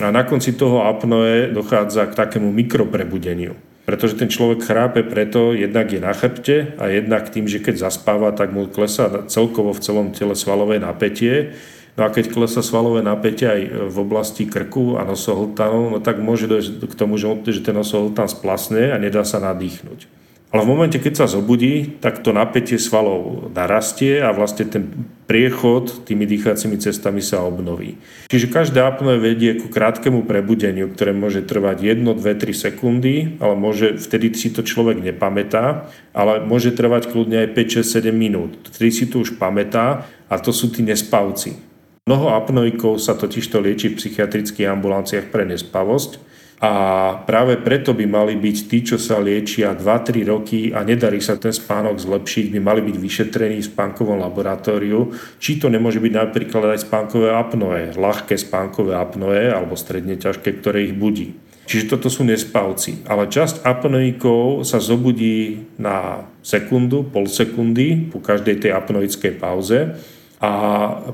a na konci toho apnoe dochádza k takému mikroprebudeniu. Pretože ten človek chrápe preto, jednak je na chrbte a jednak tým, že keď zaspáva, tak mu klesá celkovo v celom tele svalové napätie. No a keď klesá svalové napätie aj v oblasti krku a nosohltanu, no tak môže dojsť k tomu, že ten nosohltan splasne a nedá sa nadýchnuť. Ale v momente, keď sa zobudí, tak to napätie svalov narastie a vlastne ten priechod tými dýchacími cestami sa obnoví. Čiže každé apnoe vedie ku krátkemu prebudeniu, ktoré môže trvať 1, 2, 3 sekundy, ale môže, vtedy si to človek nepamätá, ale môže trvať kľudne aj 5, 6, 7 minút. Vtedy si to už pamätá a to sú tí nespavci. Mnoho apnoikov sa totižto lieči v psychiatrických ambulanciách pre nespavosť a práve preto by mali byť tí, čo sa liečia 2-3 roky a nedarí sa ten spánok zlepšiť, by mali byť vyšetrení v spánkovom laboratóriu. Či to nemôže byť napríklad aj spánkové apnoe, ľahké spánkové apnoe alebo stredne ťažké, ktoré ich budí. Čiže toto sú nespavci. Ale časť apnoikov sa zobudí na sekundu, pol sekundy po každej tej apnoickej pauze a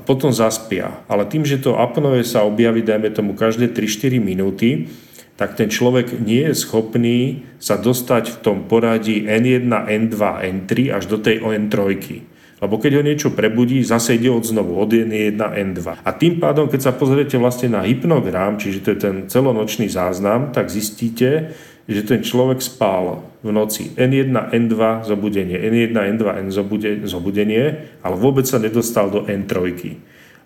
potom zaspia. Ale tým, že to apnoe sa objaví, dajme tomu, každé 3-4 minúty, tak ten človek nie je schopný sa dostať v tom poradí N1, N2, N3 až do tej N3. Lebo keď ho niečo prebudí, zase ide od znovu, od N1, N2. A tým pádom, keď sa pozriete vlastne na hypnogram, čiže to je ten celonočný záznam, tak zistíte, že ten človek spál v noci N1, N2 zobudenie, N1, N2, N zobudenie, ale vôbec sa nedostal do N3.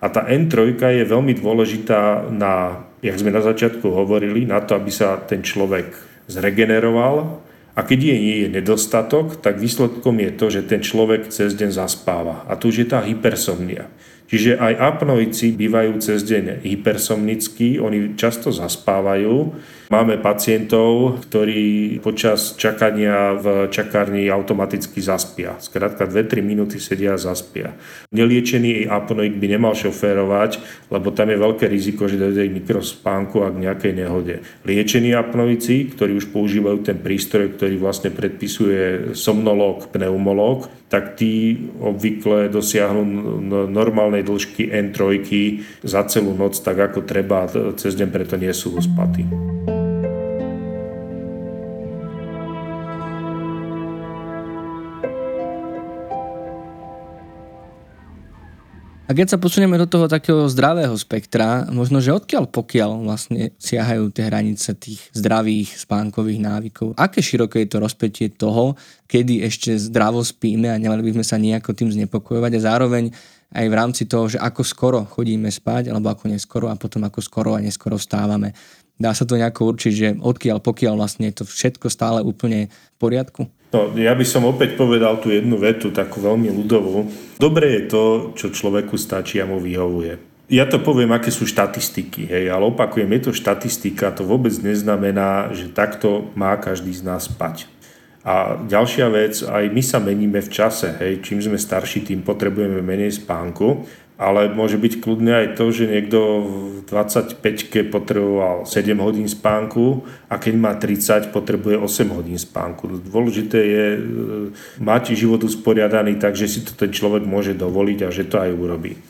A tá N3 je veľmi dôležitá na jak sme na začiatku hovorili, na to, aby sa ten človek zregeneroval. A keď je, nie je nedostatok, tak výsledkom je to, že ten človek cez deň zaspáva. A tu už je tá hypersomnia. Čiže aj apnoici bývajú cez deň hypersomnickí, oni často zaspávajú. Máme pacientov, ktorí počas čakania v čakárni automaticky zaspia. Skrátka 2-3 minúty sedia a zaspia. Neliečený apnoik by nemal šoférovať, lebo tam je veľké riziko, že dojde k mikrospánku a k nejakej nehode. Liečení apnoici, ktorí už používajú ten prístroj, ktorý vlastne predpisuje somnológ, pneumológ, tak tí obvykle dosiahnu normálnej dĺžky N3 za celú noc tak ako treba, cez deň preto nie sú uspatí. A keď sa posunieme do toho takého zdravého spektra, možno, že odkiaľ pokiaľ vlastne siahajú tie hranice tých zdravých spánkových návykov? Aké široké je to rozpetie toho, kedy ešte zdravo spíme a nemali by sme sa nejako tým znepokojovať a zároveň aj v rámci toho, že ako skoro chodíme spať, alebo ako neskoro a potom ako skoro a neskoro vstávame. Dá sa to nejako určiť, že odkiaľ pokiaľ vlastne je to všetko stále úplne v poriadku? No, ja by som opäť povedal tú jednu vetu, takú veľmi ľudovú. Dobre je to, čo človeku stačí a mu vyhovuje. Ja to poviem, aké sú štatistiky, hej, ale opakujem, je to štatistika, to vôbec neznamená, že takto má každý z nás spať. A ďalšia vec, aj my sa meníme v čase, hej, čím sme starší, tým potrebujeme menej spánku ale môže byť kľudne aj to, že niekto v 25-ke potreboval 7 hodín spánku a keď má 30, potrebuje 8 hodín spánku. Dôležité je e, mať život usporiadaný tak, že si to ten človek môže dovoliť a že to aj urobí.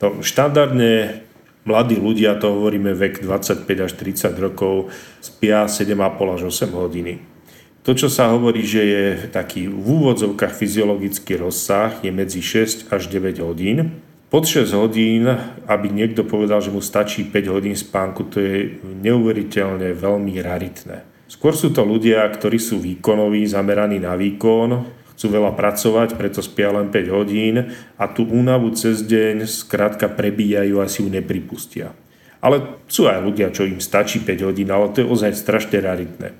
No, štandardne mladí ľudia, to hovoríme vek 25 až 30 rokov, spia 7,5 až 8 hodiny. To, čo sa hovorí, že je taký v úvodzovkách fyziologický rozsah, je medzi 6 až 9 hodín. Pod 6 hodín, aby niekto povedal, že mu stačí 5 hodín spánku, to je neuveriteľne veľmi raritné. Skôr sú to ľudia, ktorí sú výkonoví, zameraní na výkon, chcú veľa pracovať, preto spia len 5 hodín a tú únavu cez deň skrátka prebíjajú a si ju nepripustia. Ale sú aj ľudia, čo im stačí 5 hodín, ale to je ozaj strašne raritné.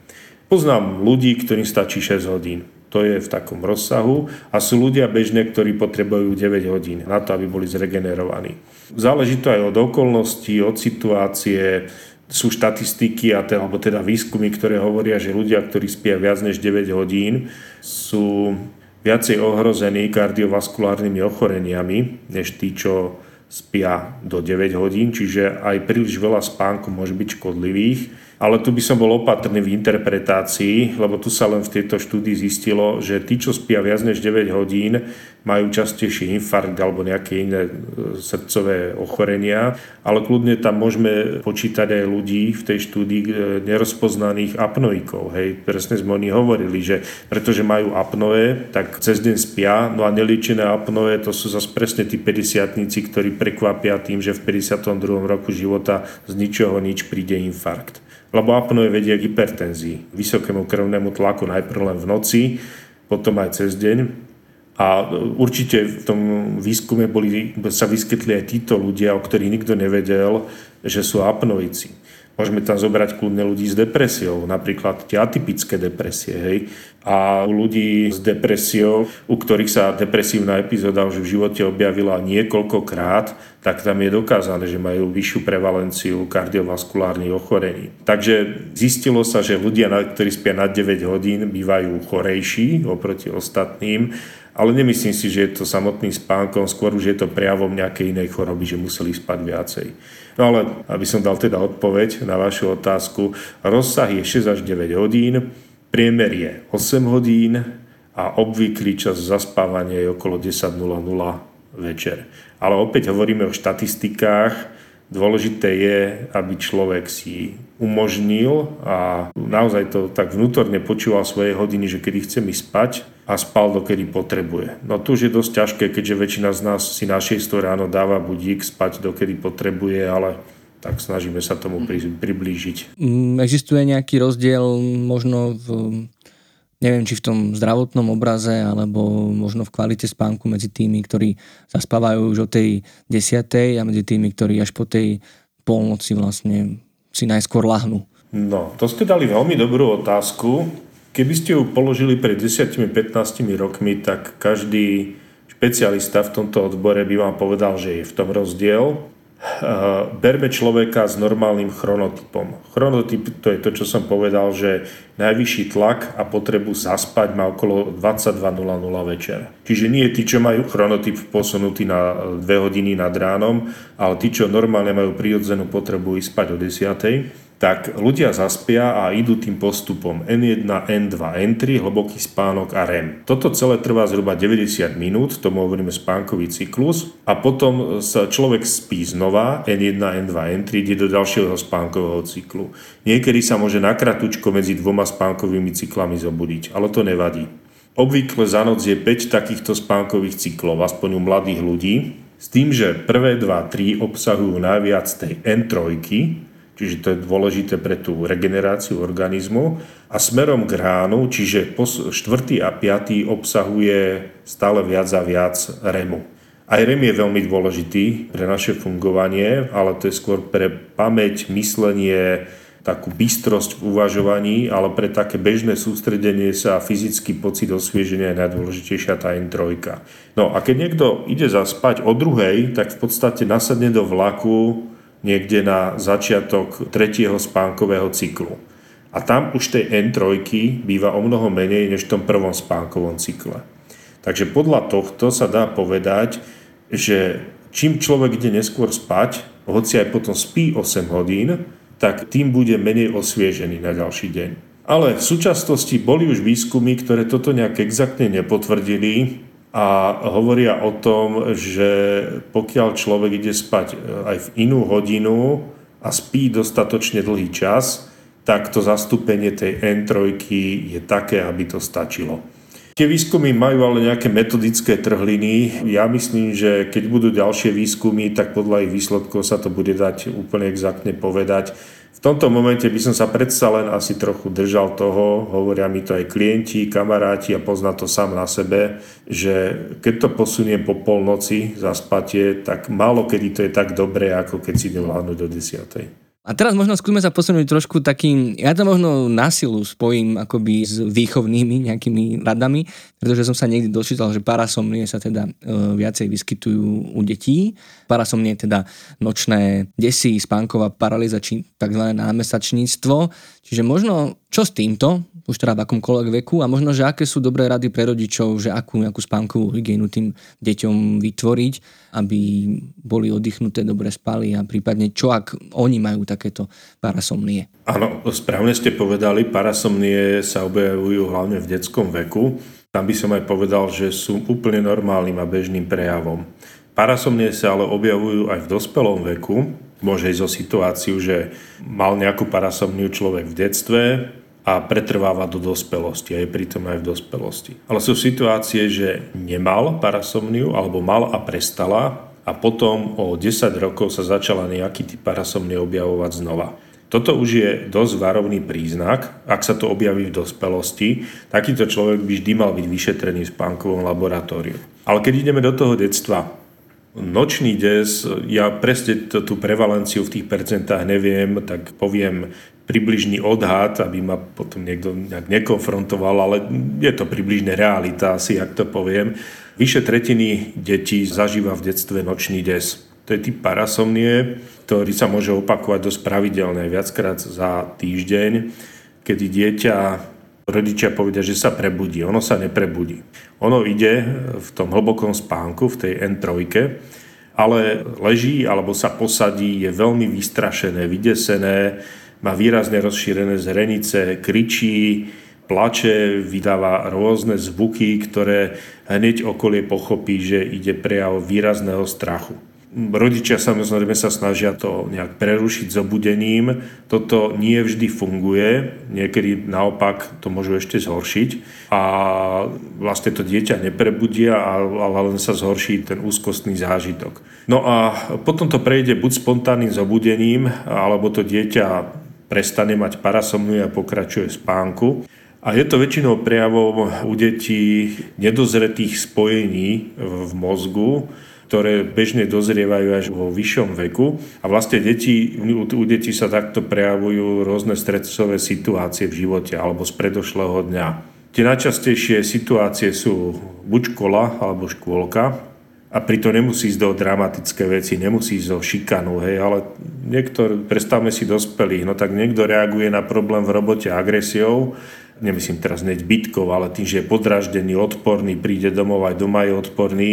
Poznám ľudí, ktorým stačí 6 hodín to je v takom rozsahu a sú ľudia bežne, ktorí potrebujú 9 hodín na to, aby boli zregenerovaní. Záleží to aj od okolností, od situácie, sú štatistiky a teda, alebo teda výskumy, ktoré hovoria, že ľudia, ktorí spia viac než 9 hodín, sú viacej ohrození kardiovaskulárnymi ochoreniami, než tí, čo spia do 9 hodín, čiže aj príliš veľa spánku môže byť škodlivých ale tu by som bol opatrný v interpretácii, lebo tu sa len v tejto štúdii zistilo, že tí, čo spia viac než 9 hodín, majú častejší infarkt alebo nejaké iné e, srdcové ochorenia, ale kľudne tam môžeme počítať aj ľudí v tej štúdii e, nerozpoznaných apnoikov. Hej, presne sme oni hovorili, že pretože majú apnoe, tak cez deň spia, no a neliečené apnoe to sú zase presne tí 50 ktorí prekvapia tým, že v 52. roku života z ničoho nič príde infarkt lebo apnoe vedie k hypertenzii, vysokému krvnému tlaku najprv len v noci, potom aj cez deň. A určite v tom výskume boli, sa vyskytli aj títo ľudia, o ktorých nikto nevedel, že sú apnoici. Môžeme tam zobrať kľudne ľudí s depresiou, napríklad tie atypické depresie. Hej. A u ľudí s depresiou, u ktorých sa depresívna epizóda už v živote objavila niekoľkokrát, tak tam je dokázané, že majú vyššiu prevalenciu kardiovaskulárnych ochorení. Takže zistilo sa, že ľudia, ktorí spia nad 9 hodín, bývajú chorejší oproti ostatným ale nemyslím si, že je to samotným spánkom, skôr už je to prejavom nejakej inej choroby, že museli spať viacej. No ale, aby som dal teda odpoveď na vašu otázku, rozsah je 6 až 9 hodín, priemer je 8 hodín a obvyklý čas zaspávania je okolo 10.00 večer. Ale opäť hovoríme o štatistikách, Dôležité je, aby človek si umožnil a naozaj to tak vnútorne počúval svoje hodiny, že kedy chce mi spať a spal dokedy potrebuje. No tu už je dosť ťažké, keďže väčšina z nás si na 6 ráno dáva budík spať dokedy potrebuje, ale tak snažíme sa tomu priblížiť. Mm, existuje nejaký rozdiel možno v neviem, či v tom zdravotnom obraze, alebo možno v kvalite spánku medzi tými, ktorí zaspávajú už o tej desiatej a medzi tými, ktorí až po tej polnoci vlastne si najskôr lahnú. No, to ste dali veľmi dobrú otázku. Keby ste ju položili pred 10-15 rokmi, tak každý Špecialista v tomto odbore by vám povedal, že je v tom rozdiel. Berme človeka s normálnym chronotypom. Chronotyp to je to, čo som povedal, že najvyšší tlak a potrebu zaspať má okolo 22.00 večer. Čiže nie tí, čo majú chronotyp posunutý na 2 hodiny nad ránom, ale tí, čo normálne majú prirodzenú potrebu ísť spať o 10 tak ľudia zaspia a idú tým postupom N1, N2, N3, hlboký spánok a REM. Toto celé trvá zhruba 90 minút, tomu hovoríme spánkový cyklus a potom sa človek spí znova N1, N2, N3, ide do ďalšieho spánkového cyklu. Niekedy sa môže na kratučko medzi dvoma spánkovými cyklami zobudiť, ale to nevadí. Obvykle za noc je 5 takýchto spánkových cyklov, aspoň u mladých ľudí, s tým, že prvé 2-3 obsahujú najviac tej N3, čiže to je dôležité pre tú regeneráciu organizmu. A smerom k ránu, čiže štvrtý a piatý obsahuje stále viac a viac REMu. Aj REM je veľmi dôležitý pre naše fungovanie, ale to je skôr pre pamäť, myslenie, takú bystrosť v uvažovaní, ale pre také bežné sústredenie sa a fyzický pocit osvieženia je najdôležitejšia tá N3. No a keď niekto ide zaspať o druhej, tak v podstate nasadne do vlaku niekde na začiatok tretieho spánkového cyklu. A tam už tej N3 býva o mnoho menej než v tom prvom spánkovom cykle. Takže podľa tohto sa dá povedať, že čím človek ide neskôr spať, hoci aj potom spí 8 hodín, tak tým bude menej osviežený na ďalší deň. Ale v súčasnosti boli už výskumy, ktoré toto nejak exaktne nepotvrdili, a hovoria o tom, že pokiaľ človek ide spať e, aj v inú hodinu a spí dostatočne dlhý čas, tak to zastúpenie tej N3 je také, aby to stačilo. Tie výskumy majú ale nejaké metodické trhliny. Ja myslím, že keď budú ďalšie výskumy, tak podľa ich výsledkov sa to bude dať úplne exaktne povedať. Tomto momente by som sa predsa len asi trochu držal toho, hovoria mi to aj klienti, kamaráti a pozná to sám na sebe, že keď to posuniem po polnoci za spatie, tak málo kedy to je tak dobré, ako keď si idem do desiatej. A teraz možno skúsme sa posunúť trošku takým, ja to možno na silu spojím akoby s výchovnými nejakými radami, pretože som sa niekde dočítal, že parasomnie sa teda e, viacej vyskytujú u detí. Parasomnie teda nočné desy, spánková paralýza či tzv. námesačníctvo. Čiže možno čo s týmto, už teda v akomkoľvek veku a možno, že aké sú dobré rady pre rodičov, že akú nejakú spánkovú hygienu tým deťom vytvoriť, aby boli oddychnuté, dobre spali a prípadne čo ak oni majú takéto parasomnie. Áno, správne ste povedali, parasomnie sa objavujú hlavne v detskom veku. Tam by som aj povedal, že sú úplne normálnym a bežným prejavom. Parasomnie sa ale objavujú aj v dospelom veku. Môže ísť o situáciu, že mal nejakú parasomniu človek v detstve, a pretrváva do dospelosti a je pritom aj v dospelosti. Ale sú situácie, že nemal parasomniu alebo mal a prestala a potom o 10 rokov sa začala nejaký typ parasomnie objavovať znova. Toto už je dosť varovný príznak. Ak sa to objaví v dospelosti, takýto človek by vždy mal byť vyšetrený v spánkovom laboratóriu. Ale keď ideme do toho detstva, nočný des, ja presne tú prevalenciu v tých percentách neviem, tak poviem približný odhad, aby ma potom niekto nejak nekonfrontoval, ale je to približne realita, asi, ak to poviem. Vyše tretiny detí zažíva v detstve nočný des. To je typ parasomnie, ktorý sa môže opakovať dosť pravidelne, viackrát za týždeň, kedy dieťa rodičia povedia, že sa prebudí. Ono sa neprebudí. Ono ide v tom hlbokom spánku, v tej N3, ale leží alebo sa posadí, je veľmi vystrašené, vydesené, má výrazne rozšírené zrenice, kričí, plače, vydáva rôzne zvuky, ktoré hneď okolie pochopí, že ide prejav výrazného strachu. Rodičia samozrejme sa snažia to nejak prerušiť zobudením. Toto nie vždy funguje, niekedy naopak to môžu ešte zhoršiť a vlastne to dieťa neprebudia, ale len sa zhorší ten úzkostný zážitok. No a potom to prejde buď spontánnym zobudením, alebo to dieťa prestane mať parasomniu a pokračuje spánku. A je to väčšinou prejavom u detí nedozretých spojení v mozgu, ktoré bežne dozrievajú až vo vyššom veku. A vlastne deti, u detí sa takto prejavujú rôzne stresové situácie v živote alebo z predošlého dňa. Tie najčastejšie situácie sú buď škola alebo škôlka, a pritom nemusí ísť do dramatické veci, nemusí ísť do šikanu, hej, ale niekto, predstavme si dospelých, no tak niekto reaguje na problém v robote agresiou, nemyslím teraz hneď bytkov, ale tým, že je podraždený, odporný, príde domov, aj doma je odporný,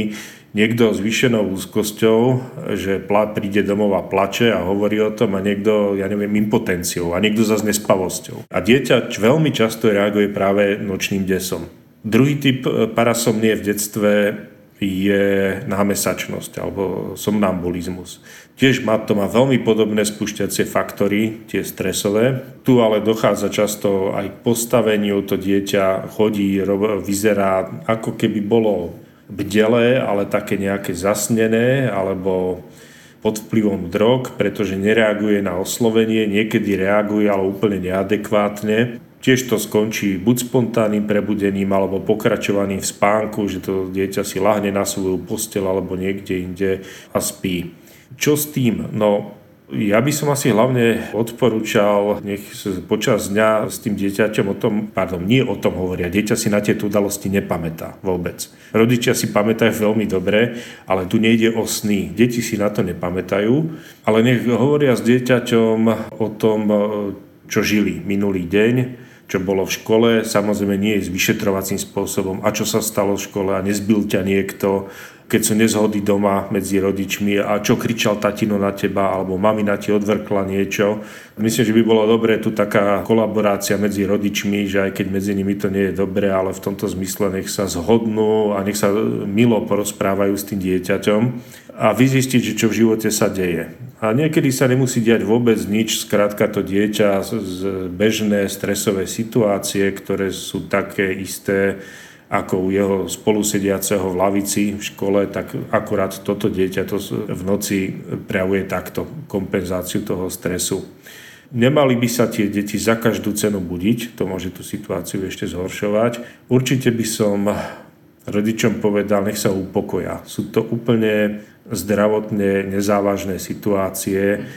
niekto s vyšenou úzkosťou, že príde domov a plače a hovorí o tom a niekto, ja neviem, impotenciou a niekto zase nespavosťou. A dieťa veľmi často reaguje práve nočným desom. Druhý typ e, parasomnie v detstve je námesačnosť alebo somnambulizmus. Tiež má, to má veľmi podobné spúšťacie faktory, tie stresové. Tu ale dochádza často aj k postaveniu, to dieťa chodí, vyzerá ako keby bolo bdelé, ale také nejaké zasnené alebo pod vplyvom drog, pretože nereaguje na oslovenie, niekedy reaguje, ale úplne neadekvátne Tiež to skončí buď spontánnym prebudením alebo pokračovaním v spánku, že to dieťa si lahne na svoju postel alebo niekde inde a spí. Čo s tým? No, ja by som asi hlavne odporúčal, nech počas dňa s tým dieťaťom o tom, pardon, nie o tom hovoria, dieťa si na tieto udalosti nepamätá vôbec. Rodičia si pamätajú veľmi dobre, ale tu nejde o sny. Deti si na to nepamätajú, ale nech hovoria s dieťaťom o tom, čo žili minulý deň, čo bolo v škole, samozrejme nie je s vyšetrovacím spôsobom. A čo sa stalo v škole? A nezbil ťa niekto, keď sú nezhody doma medzi rodičmi a čo kričal tatino na teba alebo mamina ti odvrkla niečo. Myslím, že by bolo dobré tu taká kolaborácia medzi rodičmi, že aj keď medzi nimi to nie je dobré, ale v tomto zmysle nech sa zhodnú a nech sa milo porozprávajú s tým dieťaťom a vyzistiť, že čo v živote sa deje. A niekedy sa nemusí diať vôbec nič, skrátka to dieťa z bežné stresové situácie, ktoré sú také isté ako u jeho spolusediaceho v lavici v škole, tak akurát toto dieťa to v noci prejavuje takto kompenzáciu toho stresu. Nemali by sa tie deti za každú cenu budiť, to môže tú situáciu ešte zhoršovať. Určite by som rodičom povedal, nech sa upokoja. Sú to úplne zdravotne nezávažné situácie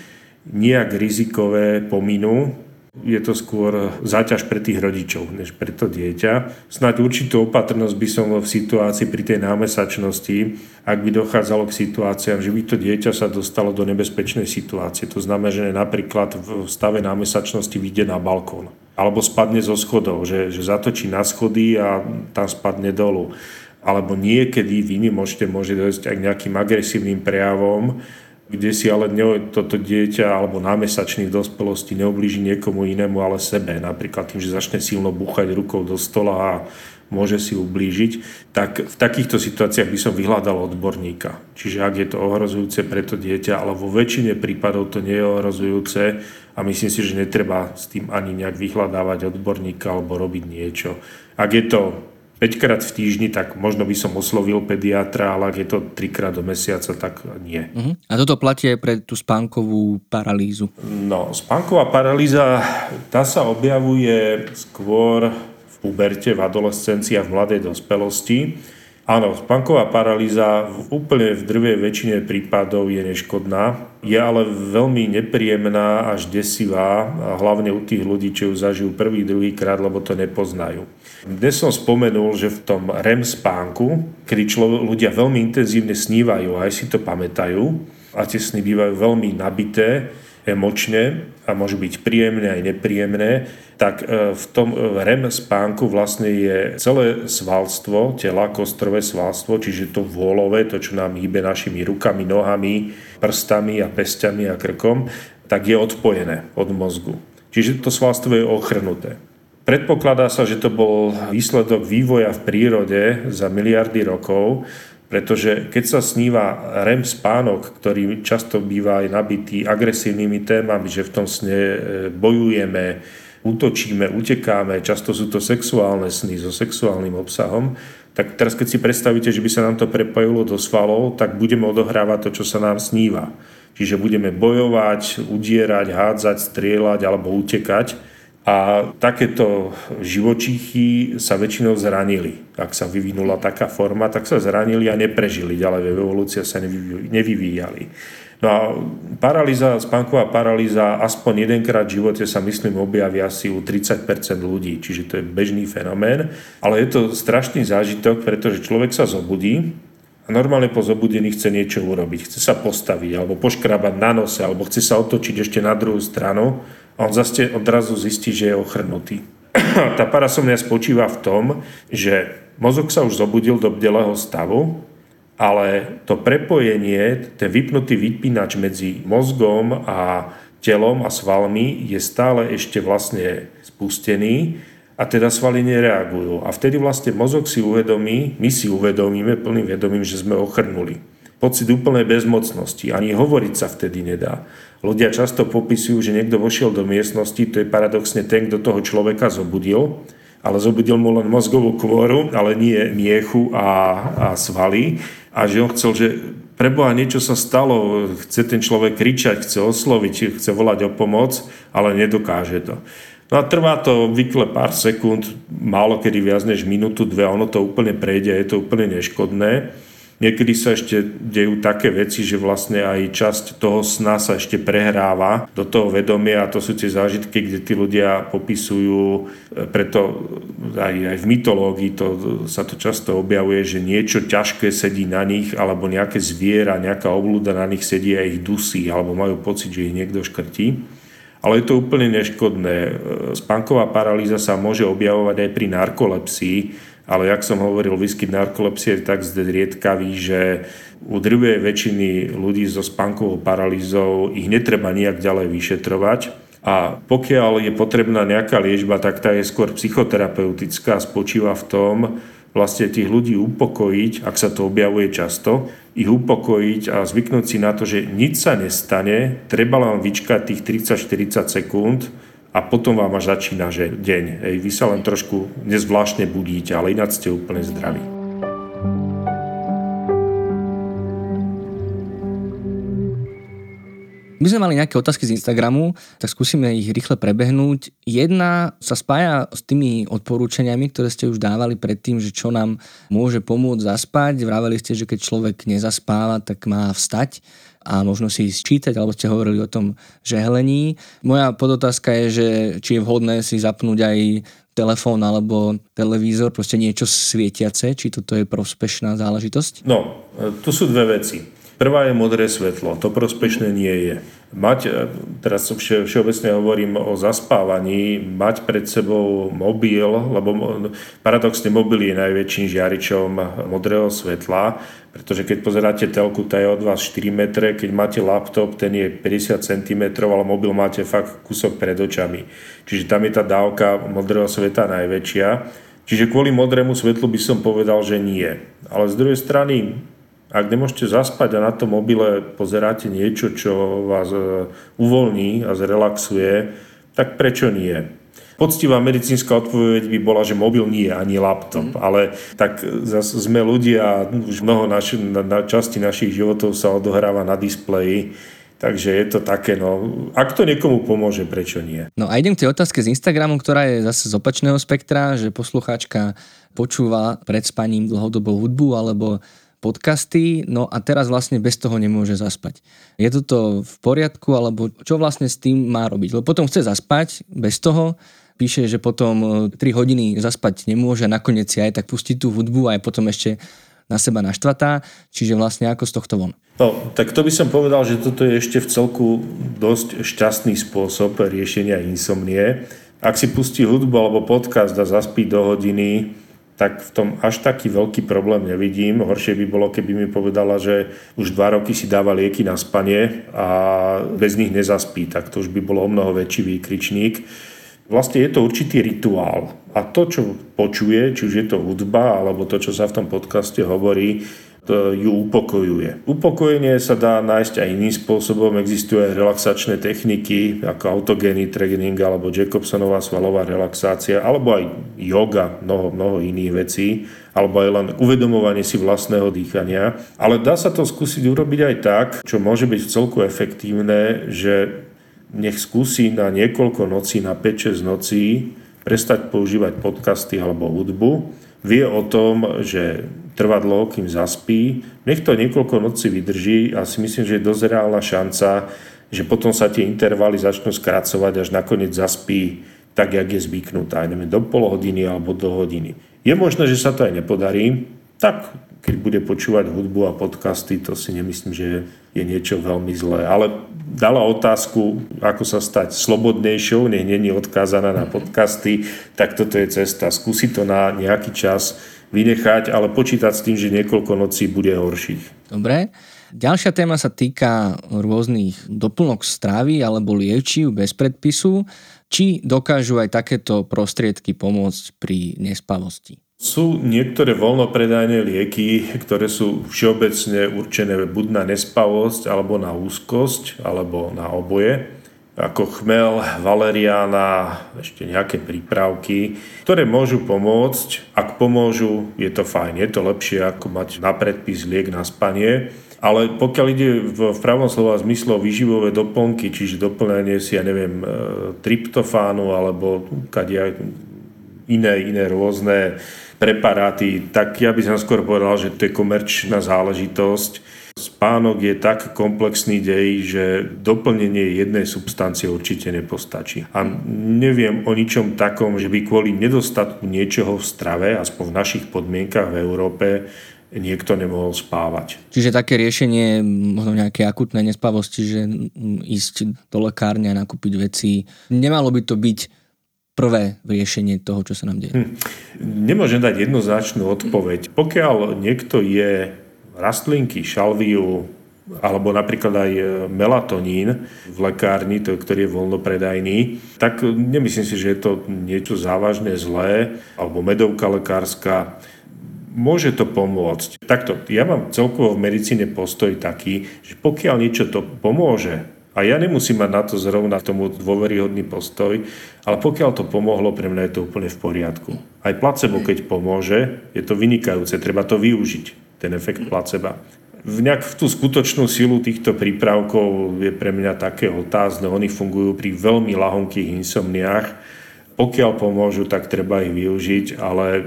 nejak rizikové pominú. Je to skôr záťaž pre tých rodičov, než pre to dieťa. Snáď určitú opatrnosť by som v situácii pri tej námesačnosti, ak by dochádzalo k situáciám, že by to dieťa sa dostalo do nebezpečnej situácie. To znamená, že napríklad v stave námesačnosti vyjde na balkón alebo spadne zo schodov, že, že zatočí na schody a tam spadne dolu alebo niekedy môžete, môže dojsť aj k nejakým agresívnym prejavom, kde si ale ne, toto dieťa alebo námesačný v dospelosti neoblíži niekomu inému, ale sebe. Napríklad tým, že začne silno búchať rukou do stola a môže si ublížiť, tak v takýchto situáciách by som vyhľadal odborníka. Čiže ak je to ohrozujúce pre to dieťa, ale vo väčšine prípadov to nie je ohrozujúce a myslím si, že netreba s tým ani nejak vyhľadávať odborníka alebo robiť niečo. Ak je to 5 krát v týždni, tak možno by som oslovil pediatra, ale ak je to 3 krát do mesiaca, tak nie. Uh-huh. A toto platí aj pre tú spánkovú paralýzu? No, spánková paralýza, tá sa objavuje skôr v puberte, v adolescencii a v mladej dospelosti. Áno, spánková paralýza v úplne v drvej väčšine prípadov je neškodná, je ale veľmi nepríjemná až desivá, hlavne u tých ľudí, čo ju zažijú prvý, druhý krát, lebo to nepoznajú. Dnes som spomenul, že v tom REM spánku, kedy člo, ľudia veľmi intenzívne snívajú, aj si to pamätajú, a tie sny bývajú veľmi nabité, emočne a môžu byť príjemné aj nepríjemné, tak e, v tom e, REM spánku vlastne je celé svalstvo tela, kostrové svalstvo, čiže to vôlové, to, čo nám hýbe našimi rukami, nohami, prstami a pestiami a krkom, tak je odpojené od mozgu. Čiže to svalstvo je ochrnuté. Predpokladá sa, že to bol výsledok vývoja v prírode za miliardy rokov, pretože keď sa sníva REM spánok, ktorý často býva aj nabitý agresívnymi témami, že v tom sne e, bojujeme, útočíme, utekáme, často sú to sexuálne sny so sexuálnym obsahom, tak teraz keď si predstavíte, že by sa nám to prepojilo do svalov, tak budeme odohrávať to, čo sa nám sníva. Čiže budeme bojovať, udierať, hádzať, strieľať alebo utekať a takéto živočíchy sa väčšinou zranili. Ak sa vyvinula taká forma, tak sa zranili a neprežili, ďalej evolúcia sa nevyvíjali. No a paralýza, spánková paralýza aspoň jedenkrát v živote sa myslím objaví asi u 30% ľudí, čiže to je bežný fenomén, ale je to strašný zážitok, pretože človek sa zobudí a normálne po zobudení chce niečo urobiť, chce sa postaviť alebo poškrabať na nose alebo chce sa otočiť ešte na druhú stranu a on zase odrazu zistí, že je ochrnutý. <clears throat> Tá parasomnia spočíva v tom, že mozog sa už zobudil do bdelého stavu, ale to prepojenie, ten vypnutý vypínač medzi mozgom a telom a svalmi je stále ešte vlastne spustený a teda svaly nereagujú. A vtedy vlastne mozog si uvedomí, my si uvedomíme plným vedomím, že sme ochrnuli. Pocit úplnej bezmocnosti, ani hovoriť sa vtedy nedá. Ľudia často popisujú, že niekto vošiel do miestnosti, to je paradoxne ten, kto toho človeka zobudil, ale zobudil mu len mozgovú kôru, ale nie miechu a, a svaly. A že on chcel, že preboha niečo sa stalo, chce ten človek kričať, chce osloviť, chce volať o pomoc, ale nedokáže to. No a trvá to obvykle pár sekúnd, málo kedy viac než minútu, dve, ono to úplne prejde, je to úplne neškodné. Niekedy sa ešte dejú také veci, že vlastne aj časť toho sna sa ešte prehráva do toho vedomia a to sú tie zážitky, kde tí ľudia popisujú, e, preto aj, aj v mytológii to, sa to často objavuje, že niečo ťažké sedí na nich alebo nejaké zviera, nejaká oblúda na nich sedí a ich dusí alebo majú pocit, že ich niekto škrtí. Ale je to úplne neškodné. E, spánková paralýza sa môže objavovať aj pri narkolepsii, ale jak som hovoril, výskyt narkolepsie je tak zriedkavý, že u drvej väčšiny ľudí so spánkovou paralýzou ich netreba nejak ďalej vyšetrovať. A pokiaľ je potrebná nejaká liečba, tak tá je skôr psychoterapeutická, spočíva v tom, vlastne tých ľudí upokojiť, ak sa to objavuje často, ich upokojiť a zvyknúť si na to, že nič sa nestane, treba len vyčkať tých 30-40 sekúnd, a potom vám až začína že deň. Hej, vy sa len trošku nezvláštne budíte, ale ináč ste úplne zdraví. My sme mali nejaké otázky z Instagramu, tak skúsime ich rýchle prebehnúť. Jedna sa spája s tými odporúčaniami, ktoré ste už dávali predtým, že čo nám môže pomôcť zaspať. Vraveli ste, že keď človek nezaspáva, tak má vstať a možno si čítať, alebo ste hovorili o tom žehlení. Moja podotázka je, že či je vhodné si zapnúť aj telefón alebo televízor, proste niečo svietiace, či toto je prospešná záležitosť? No, tu sú dve veci. Prvá je modré svetlo, to prospešné nie je. Mať, e, teraz vše, všeobecne hovorím o zaspávaní, mať pred sebou mobil, lebo paradoxne mobil je najväčším žiaričom modrého svetla, pretože keď pozeráte telku, tá je od vás 4 metre, keď máte laptop, ten je 50 cm, ale mobil máte fakt kúsok pred očami. Čiže tam je tá dávka modrého sveta najväčšia. Čiže kvôli modrému svetlu by som povedal, že nie. Ale z druhej strany ak nemôžete zaspať a na tom mobile pozeráte niečo, čo vás e, uvoľní a zrelaxuje, tak prečo nie? Poctivá medicínska odpoveď by bola, že mobil nie, ani laptop, mm. ale tak zase sme ľudia, už mnoho naš, na, na časti našich životov sa odohráva na displeji, takže je to také, no, ak to niekomu pomôže, prečo nie? No a idem k tej otázke z Instagramu, ktorá je zase z opačného spektra, že poslucháčka počúva pred spaním dlhodobou hudbu alebo podcasty, no a teraz vlastne bez toho nemôže zaspať. Je toto v poriadku, alebo čo vlastne s tým má robiť? Lebo potom chce zaspať bez toho, píše, že potom 3 e, hodiny zaspať nemôže, nakoniec si aj tak pustiť tú hudbu a aj potom ešte na seba naštvatá, čiže vlastne ako z tohto von. No, tak to by som povedal, že toto je ešte v celku dosť šťastný spôsob riešenia insomnie. Ak si pustí hudbu alebo podcast a zaspí do hodiny, tak v tom až taký veľký problém nevidím. Horšie by bolo, keby mi povedala, že už dva roky si dáva lieky na spanie a bez nich nezaspí, tak to už by bolo o mnoho väčší výkričník. Vlastne je to určitý rituál a to, čo počuje, či už je to hudba alebo to, čo sa v tom podcaste hovorí, ju upokojuje. Upokojenie sa dá nájsť aj iným spôsobom. Existujú aj relaxačné techniky, ako autogénny training alebo Jacobsonová svalová relaxácia, alebo aj yoga, mnoho, mnoho iných vecí, alebo aj len uvedomovanie si vlastného dýchania. Ale dá sa to skúsiť urobiť aj tak, čo môže byť v celku efektívne, že nech skúsi na niekoľko nocí, na 5-6 nocí prestať používať podcasty alebo hudbu vie o tom, že trvá dlho, kým zaspí. Nech to niekoľko noci vydrží a si myslím, že je dosť reálna šanca, že potom sa tie intervaly začnú skracovať, až nakoniec zaspí tak, jak je zvyknutá, neviem, do pol hodiny alebo do hodiny. Je možné, že sa to aj nepodarí, tak keď bude počúvať hudbu a podcasty, to si nemyslím, že je niečo veľmi zlé. Ale dala otázku, ako sa stať slobodnejšou, nech není odkázaná na podcasty, tak toto je cesta. Skúsi to na nejaký čas vynechať, ale počítať s tým, že niekoľko nocí bude horších. Dobre. Ďalšia téma sa týka rôznych doplnok stravy alebo liečiv bez predpisu. Či dokážu aj takéto prostriedky pomôcť pri nespavosti? Sú niektoré voľnopredajné lieky, ktoré sú všeobecne určené buď na nespavosť, alebo na úzkosť, alebo na oboje ako chmel, valeriána, ešte nejaké prípravky, ktoré môžu pomôcť. Ak pomôžu, je to fajn, je to lepšie ako mať na predpis liek na spanie. Ale pokiaľ ide v, pravom slova zmysle výživové doplnky, čiže doplnenie si, ja neviem, e, tryptofánu alebo kadia, iné, iné rôzne preparáty, tak ja by som skôr povedal, že to je komerčná záležitosť. Spánok je tak komplexný dej, že doplnenie jednej substancie určite nepostačí. A neviem o ničom takom, že by kvôli nedostatku niečoho v strave, aspoň v našich podmienkach v Európe, niekto nemohol spávať. Čiže také riešenie možno nejaké akutné nespavosti, že ísť do lekárne a nakúpiť veci, nemalo by to byť prvé riešenie toho, čo sa nám deje? Hm. Nemôžem dať jednoznačnú odpoveď. Pokiaľ niekto je rastlinky, šalviu, alebo napríklad aj melatonín v lekárni, to, ktorý je voľnopredajný, tak nemyslím si, že je to niečo závažné, zlé, alebo medovka lekárska, môže to pomôcť. Takto, ja mám celkovo v medicíne postoj taký, že pokiaľ niečo to pomôže, a ja nemusím mať na to zrovna tomu dôveryhodný postoj, ale pokiaľ to pomohlo, pre mňa je to úplne v poriadku. Aj placebo, keď pomôže, je to vynikajúce, treba to využiť, ten efekt placeba. V nejak v tú skutočnú silu týchto prípravkov je pre mňa také otázne. Oni fungujú pri veľmi lahonkých insomniách, pokiaľ pomôžu, tak treba ich využiť, ale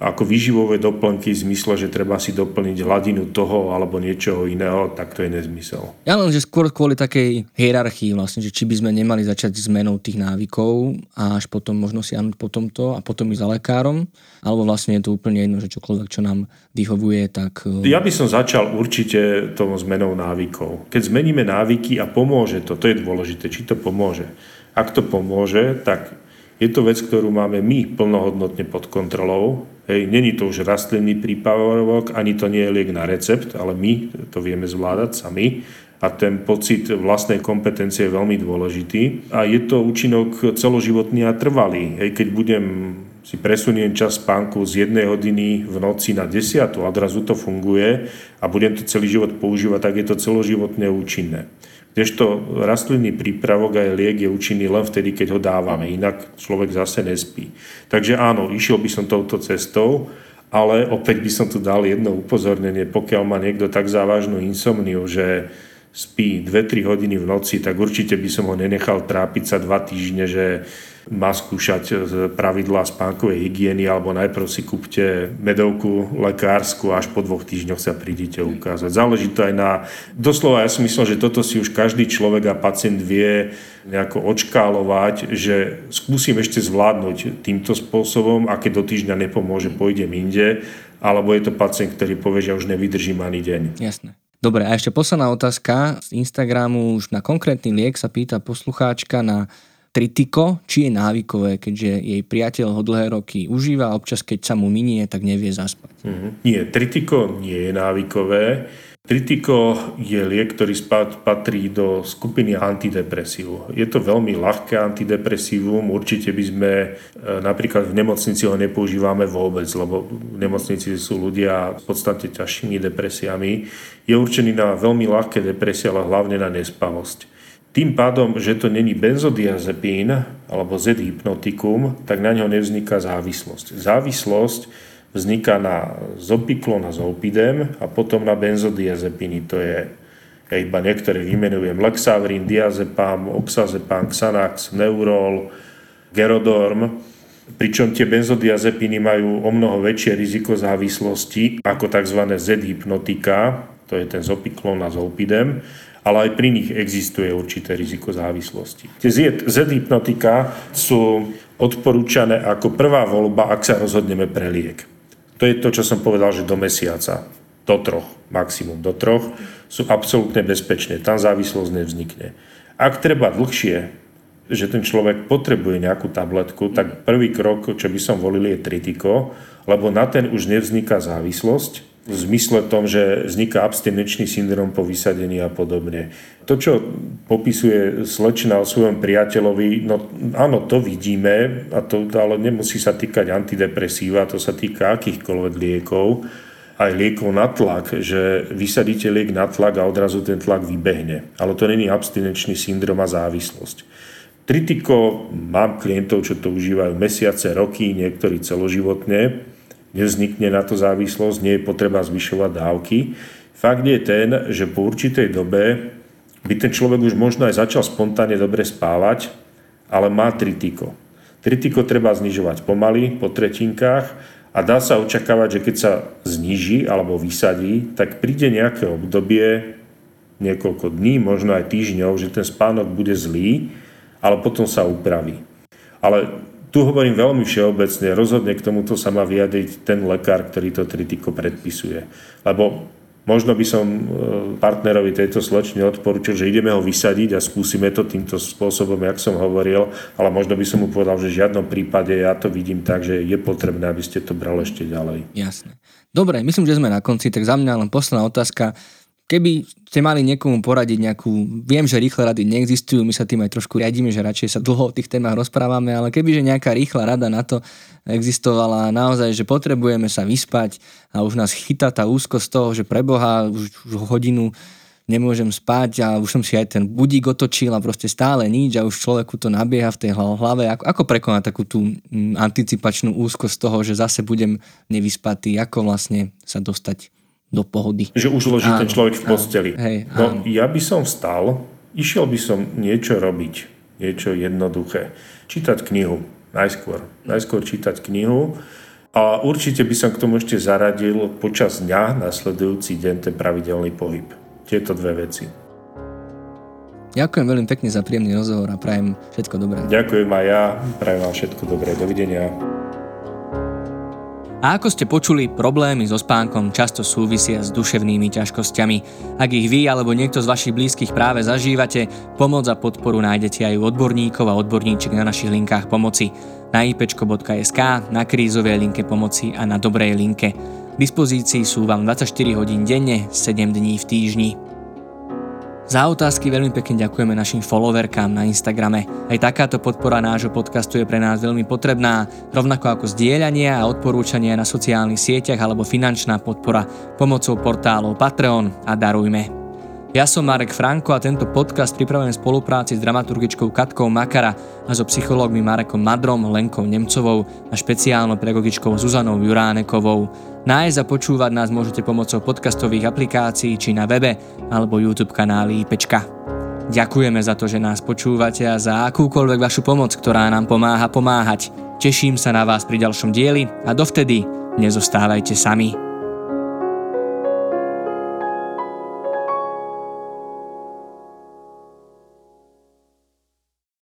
ako výživové doplnky v zmysle, že treba si doplniť hladinu toho alebo niečoho iného, tak to je nezmysel. Ja len, že skôr kvôli takej hierarchii vlastne, že či by sme nemali začať zmenou tých návykov a až potom možno si po tomto a potom ísť za lekárom, alebo vlastne je to úplne jedno, že čokoľvek, čo nám vyhovuje, tak... Eh, ja by som začal určite tomu zmenou návykov. Keď zmeníme návyky a pomôže to, to je dôležité, či to pomôže. Ak to pomôže, tak je to vec, ktorú máme my plnohodnotne pod kontrolou. Hej, není to už rastlinný prípravok, ani to nie je liek na recept, ale my to vieme zvládať sami a ten pocit vlastnej kompetencie je veľmi dôležitý. A je to účinok celoživotný a trvalý. Hej, keď budem si presuniem čas spánku z jednej hodiny v noci na desiatu a odrazu to funguje a budem to celý život používať, tak je to celoživotne účinné. Kdežto rastlinný prípravok aj liek je účinný len vtedy, keď ho dávame, inak človek zase nespí. Takže áno, išiel by som touto cestou, ale opäť by som tu dal jedno upozornenie, pokiaľ má niekto tak závažnú insomniu, že spí 2-3 hodiny v noci, tak určite by som ho nenechal trápiť sa 2 týždne, že má skúšať pravidlá spánkovej hygieny alebo najprv si kúpte medovku lekársku a až po dvoch týždňoch sa prídite ukázať. Záleží to aj na... Doslova ja som myslel, že toto si už každý človek a pacient vie nejako očkálovať, že skúsim ešte zvládnuť týmto spôsobom a keď do týždňa nepomôže, pôjdem inde, alebo je to pacient, ktorý povie, že už nevydržím ani deň. Jasné. Dobre, a ešte posledná otázka z Instagramu už na konkrétny liek sa pýta poslucháčka na tritiko, či je návykové, keďže jej priateľ ho dlhé roky užíva a občas keď sa mu minie, tak nevie zaspať. Mm-hmm. Nie, tritiko nie je návykové. Tritiko je liek, ktorý patrí do skupiny antidepresív. Je to veľmi ľahké antidepresívum, určite by sme e, napríklad v nemocnici ho nepoužívame vôbec, lebo v nemocnici sú ľudia s podstate ťažšími depresiami. Je určený na veľmi ľahké depresie, ale hlavne na nespavosť. Tým pádom, že to není benzodiazepín alebo Z-hypnotikum, tak na ňo nevzniká závislosť. Závislosť vzniká na zopiklon a zolpidem a potom na benzodiazepiny. To je, ja iba niektoré vymenujem, Lexavrin, diazepam, oxazepam, Xanax, Neurol, Gerodorm. pričom tie benzodiazepíny majú o mnoho väčšie riziko závislosti ako tzv. Z-hypnotika, to je ten zopiklon a zolpidem, ale aj pri nich existuje určité riziko závislosti. Tie Z-hypnotika sú odporúčané ako prvá voľba, ak sa rozhodneme pre liek. To je to, čo som povedal, že do mesiaca, do troch, maximum do troch, sú absolútne bezpečné. Tam závislosť nevznikne. Ak treba dlhšie, že ten človek potrebuje nejakú tabletku, tak prvý krok, čo by som volil, je tritiko, lebo na ten už nevzniká závislosť, v zmysle tom, že vzniká abstinenčný syndrom po vysadení a podobne. To, čo popisuje slečna o svojom priateľovi, no áno, to vidíme, a to, ale nemusí sa týkať antidepresíva, to sa týka akýchkoľvek liekov, aj liekov na tlak, že vysadíte liek na tlak a odrazu ten tlak vybehne. Ale to není abstinenčný syndrom a závislosť. Tritiko, mám klientov, čo to užívajú mesiace, roky, niektorí celoživotne, nevznikne na to závislosť, nie je potreba zvyšovať dávky. Fakt je ten, že po určitej dobe by ten človek už možno aj začal spontánne dobre spávať, ale má tritiko. Tritiko treba znižovať pomaly, po tretinkách a dá sa očakávať, že keď sa zniží alebo vysadí, tak príde nejaké obdobie, niekoľko dní, možno aj týždňov, že ten spánok bude zlý, ale potom sa upraví. Ale tu hovorím veľmi všeobecne, rozhodne k tomuto sa má vyjadriť ten lekár, ktorý to tritiko predpisuje. Lebo možno by som e, partnerovi tejto slečne odporúčil, že ideme ho vysadiť a skúsime to týmto spôsobom, jak som hovoril, ale možno by som mu povedal, že v žiadnom prípade ja to vidím tak, že je potrebné, aby ste to brali ešte ďalej. Jasne. Dobre, myslím, že sme na konci, tak za mňa len posledná otázka. Keby ste mali niekomu poradiť nejakú, viem, že rýchle rady neexistujú, my sa tým aj trošku riadíme, že radšej sa dlho o tých témach rozprávame, ale keby že nejaká rýchla rada na to existovala naozaj, že potrebujeme sa vyspať a už nás chytá tá úzkosť toho, že preboha už, už hodinu nemôžem spať a už som si aj ten budík otočil a proste stále nič a už človeku to nabieha v tej hlave. Ako, ako prekonať takú tú mm, anticipačnú úzkosť toho, že zase budem nevyspatý, ako vlastne sa dostať do pohody. Že už leží ten človek v posteli. Áno, hej, no, ja by som vstal, išiel by som niečo robiť, niečo jednoduché. Čítať knihu, najskôr. Najskôr čítať knihu a určite by som k tomu ešte zaradil počas dňa, nasledujúci deň, ten pravidelný pohyb. Tieto dve veci. Ďakujem veľmi pekne za príjemný rozhovor a prajem všetko dobré. Ďakujem aj ja, prajem vám všetko dobré. Dovidenia. A ako ste počuli, problémy so spánkom často súvisia s duševnými ťažkosťami. Ak ich vy alebo niekto z vašich blízkych práve zažívate, pomoc a podporu nájdete aj u odborníkov a odborníček na našich linkách pomoci na ipečko.sk, na krízovej linke pomoci a na dobrej linke. K dispozícii sú vám 24 hodín denne, 7 dní v týždni. Za otázky veľmi pekne ďakujeme našim followerkám na Instagrame. Aj takáto podpora nášho podcastu je pre nás veľmi potrebná, rovnako ako zdieľanie a odporúčanie na sociálnych sieťach alebo finančná podpora pomocou portálov Patreon a Darujme. Ja som Marek Franko a tento podcast pripravujem v spolupráci s dramaturgičkou Katkou Makara a so psychológmi Marekom Madrom, Lenkou Nemcovou a špeciálnou pedagogičkou Zuzanou Juránekovou. Nájsť a počúvať nás môžete pomocou podcastových aplikácií či na webe alebo YouTube kanáli IPčka. Ďakujeme za to, že nás počúvate a za akúkoľvek vašu pomoc, ktorá nám pomáha pomáhať. Teším sa na vás pri ďalšom dieli a dovtedy nezostávajte sami.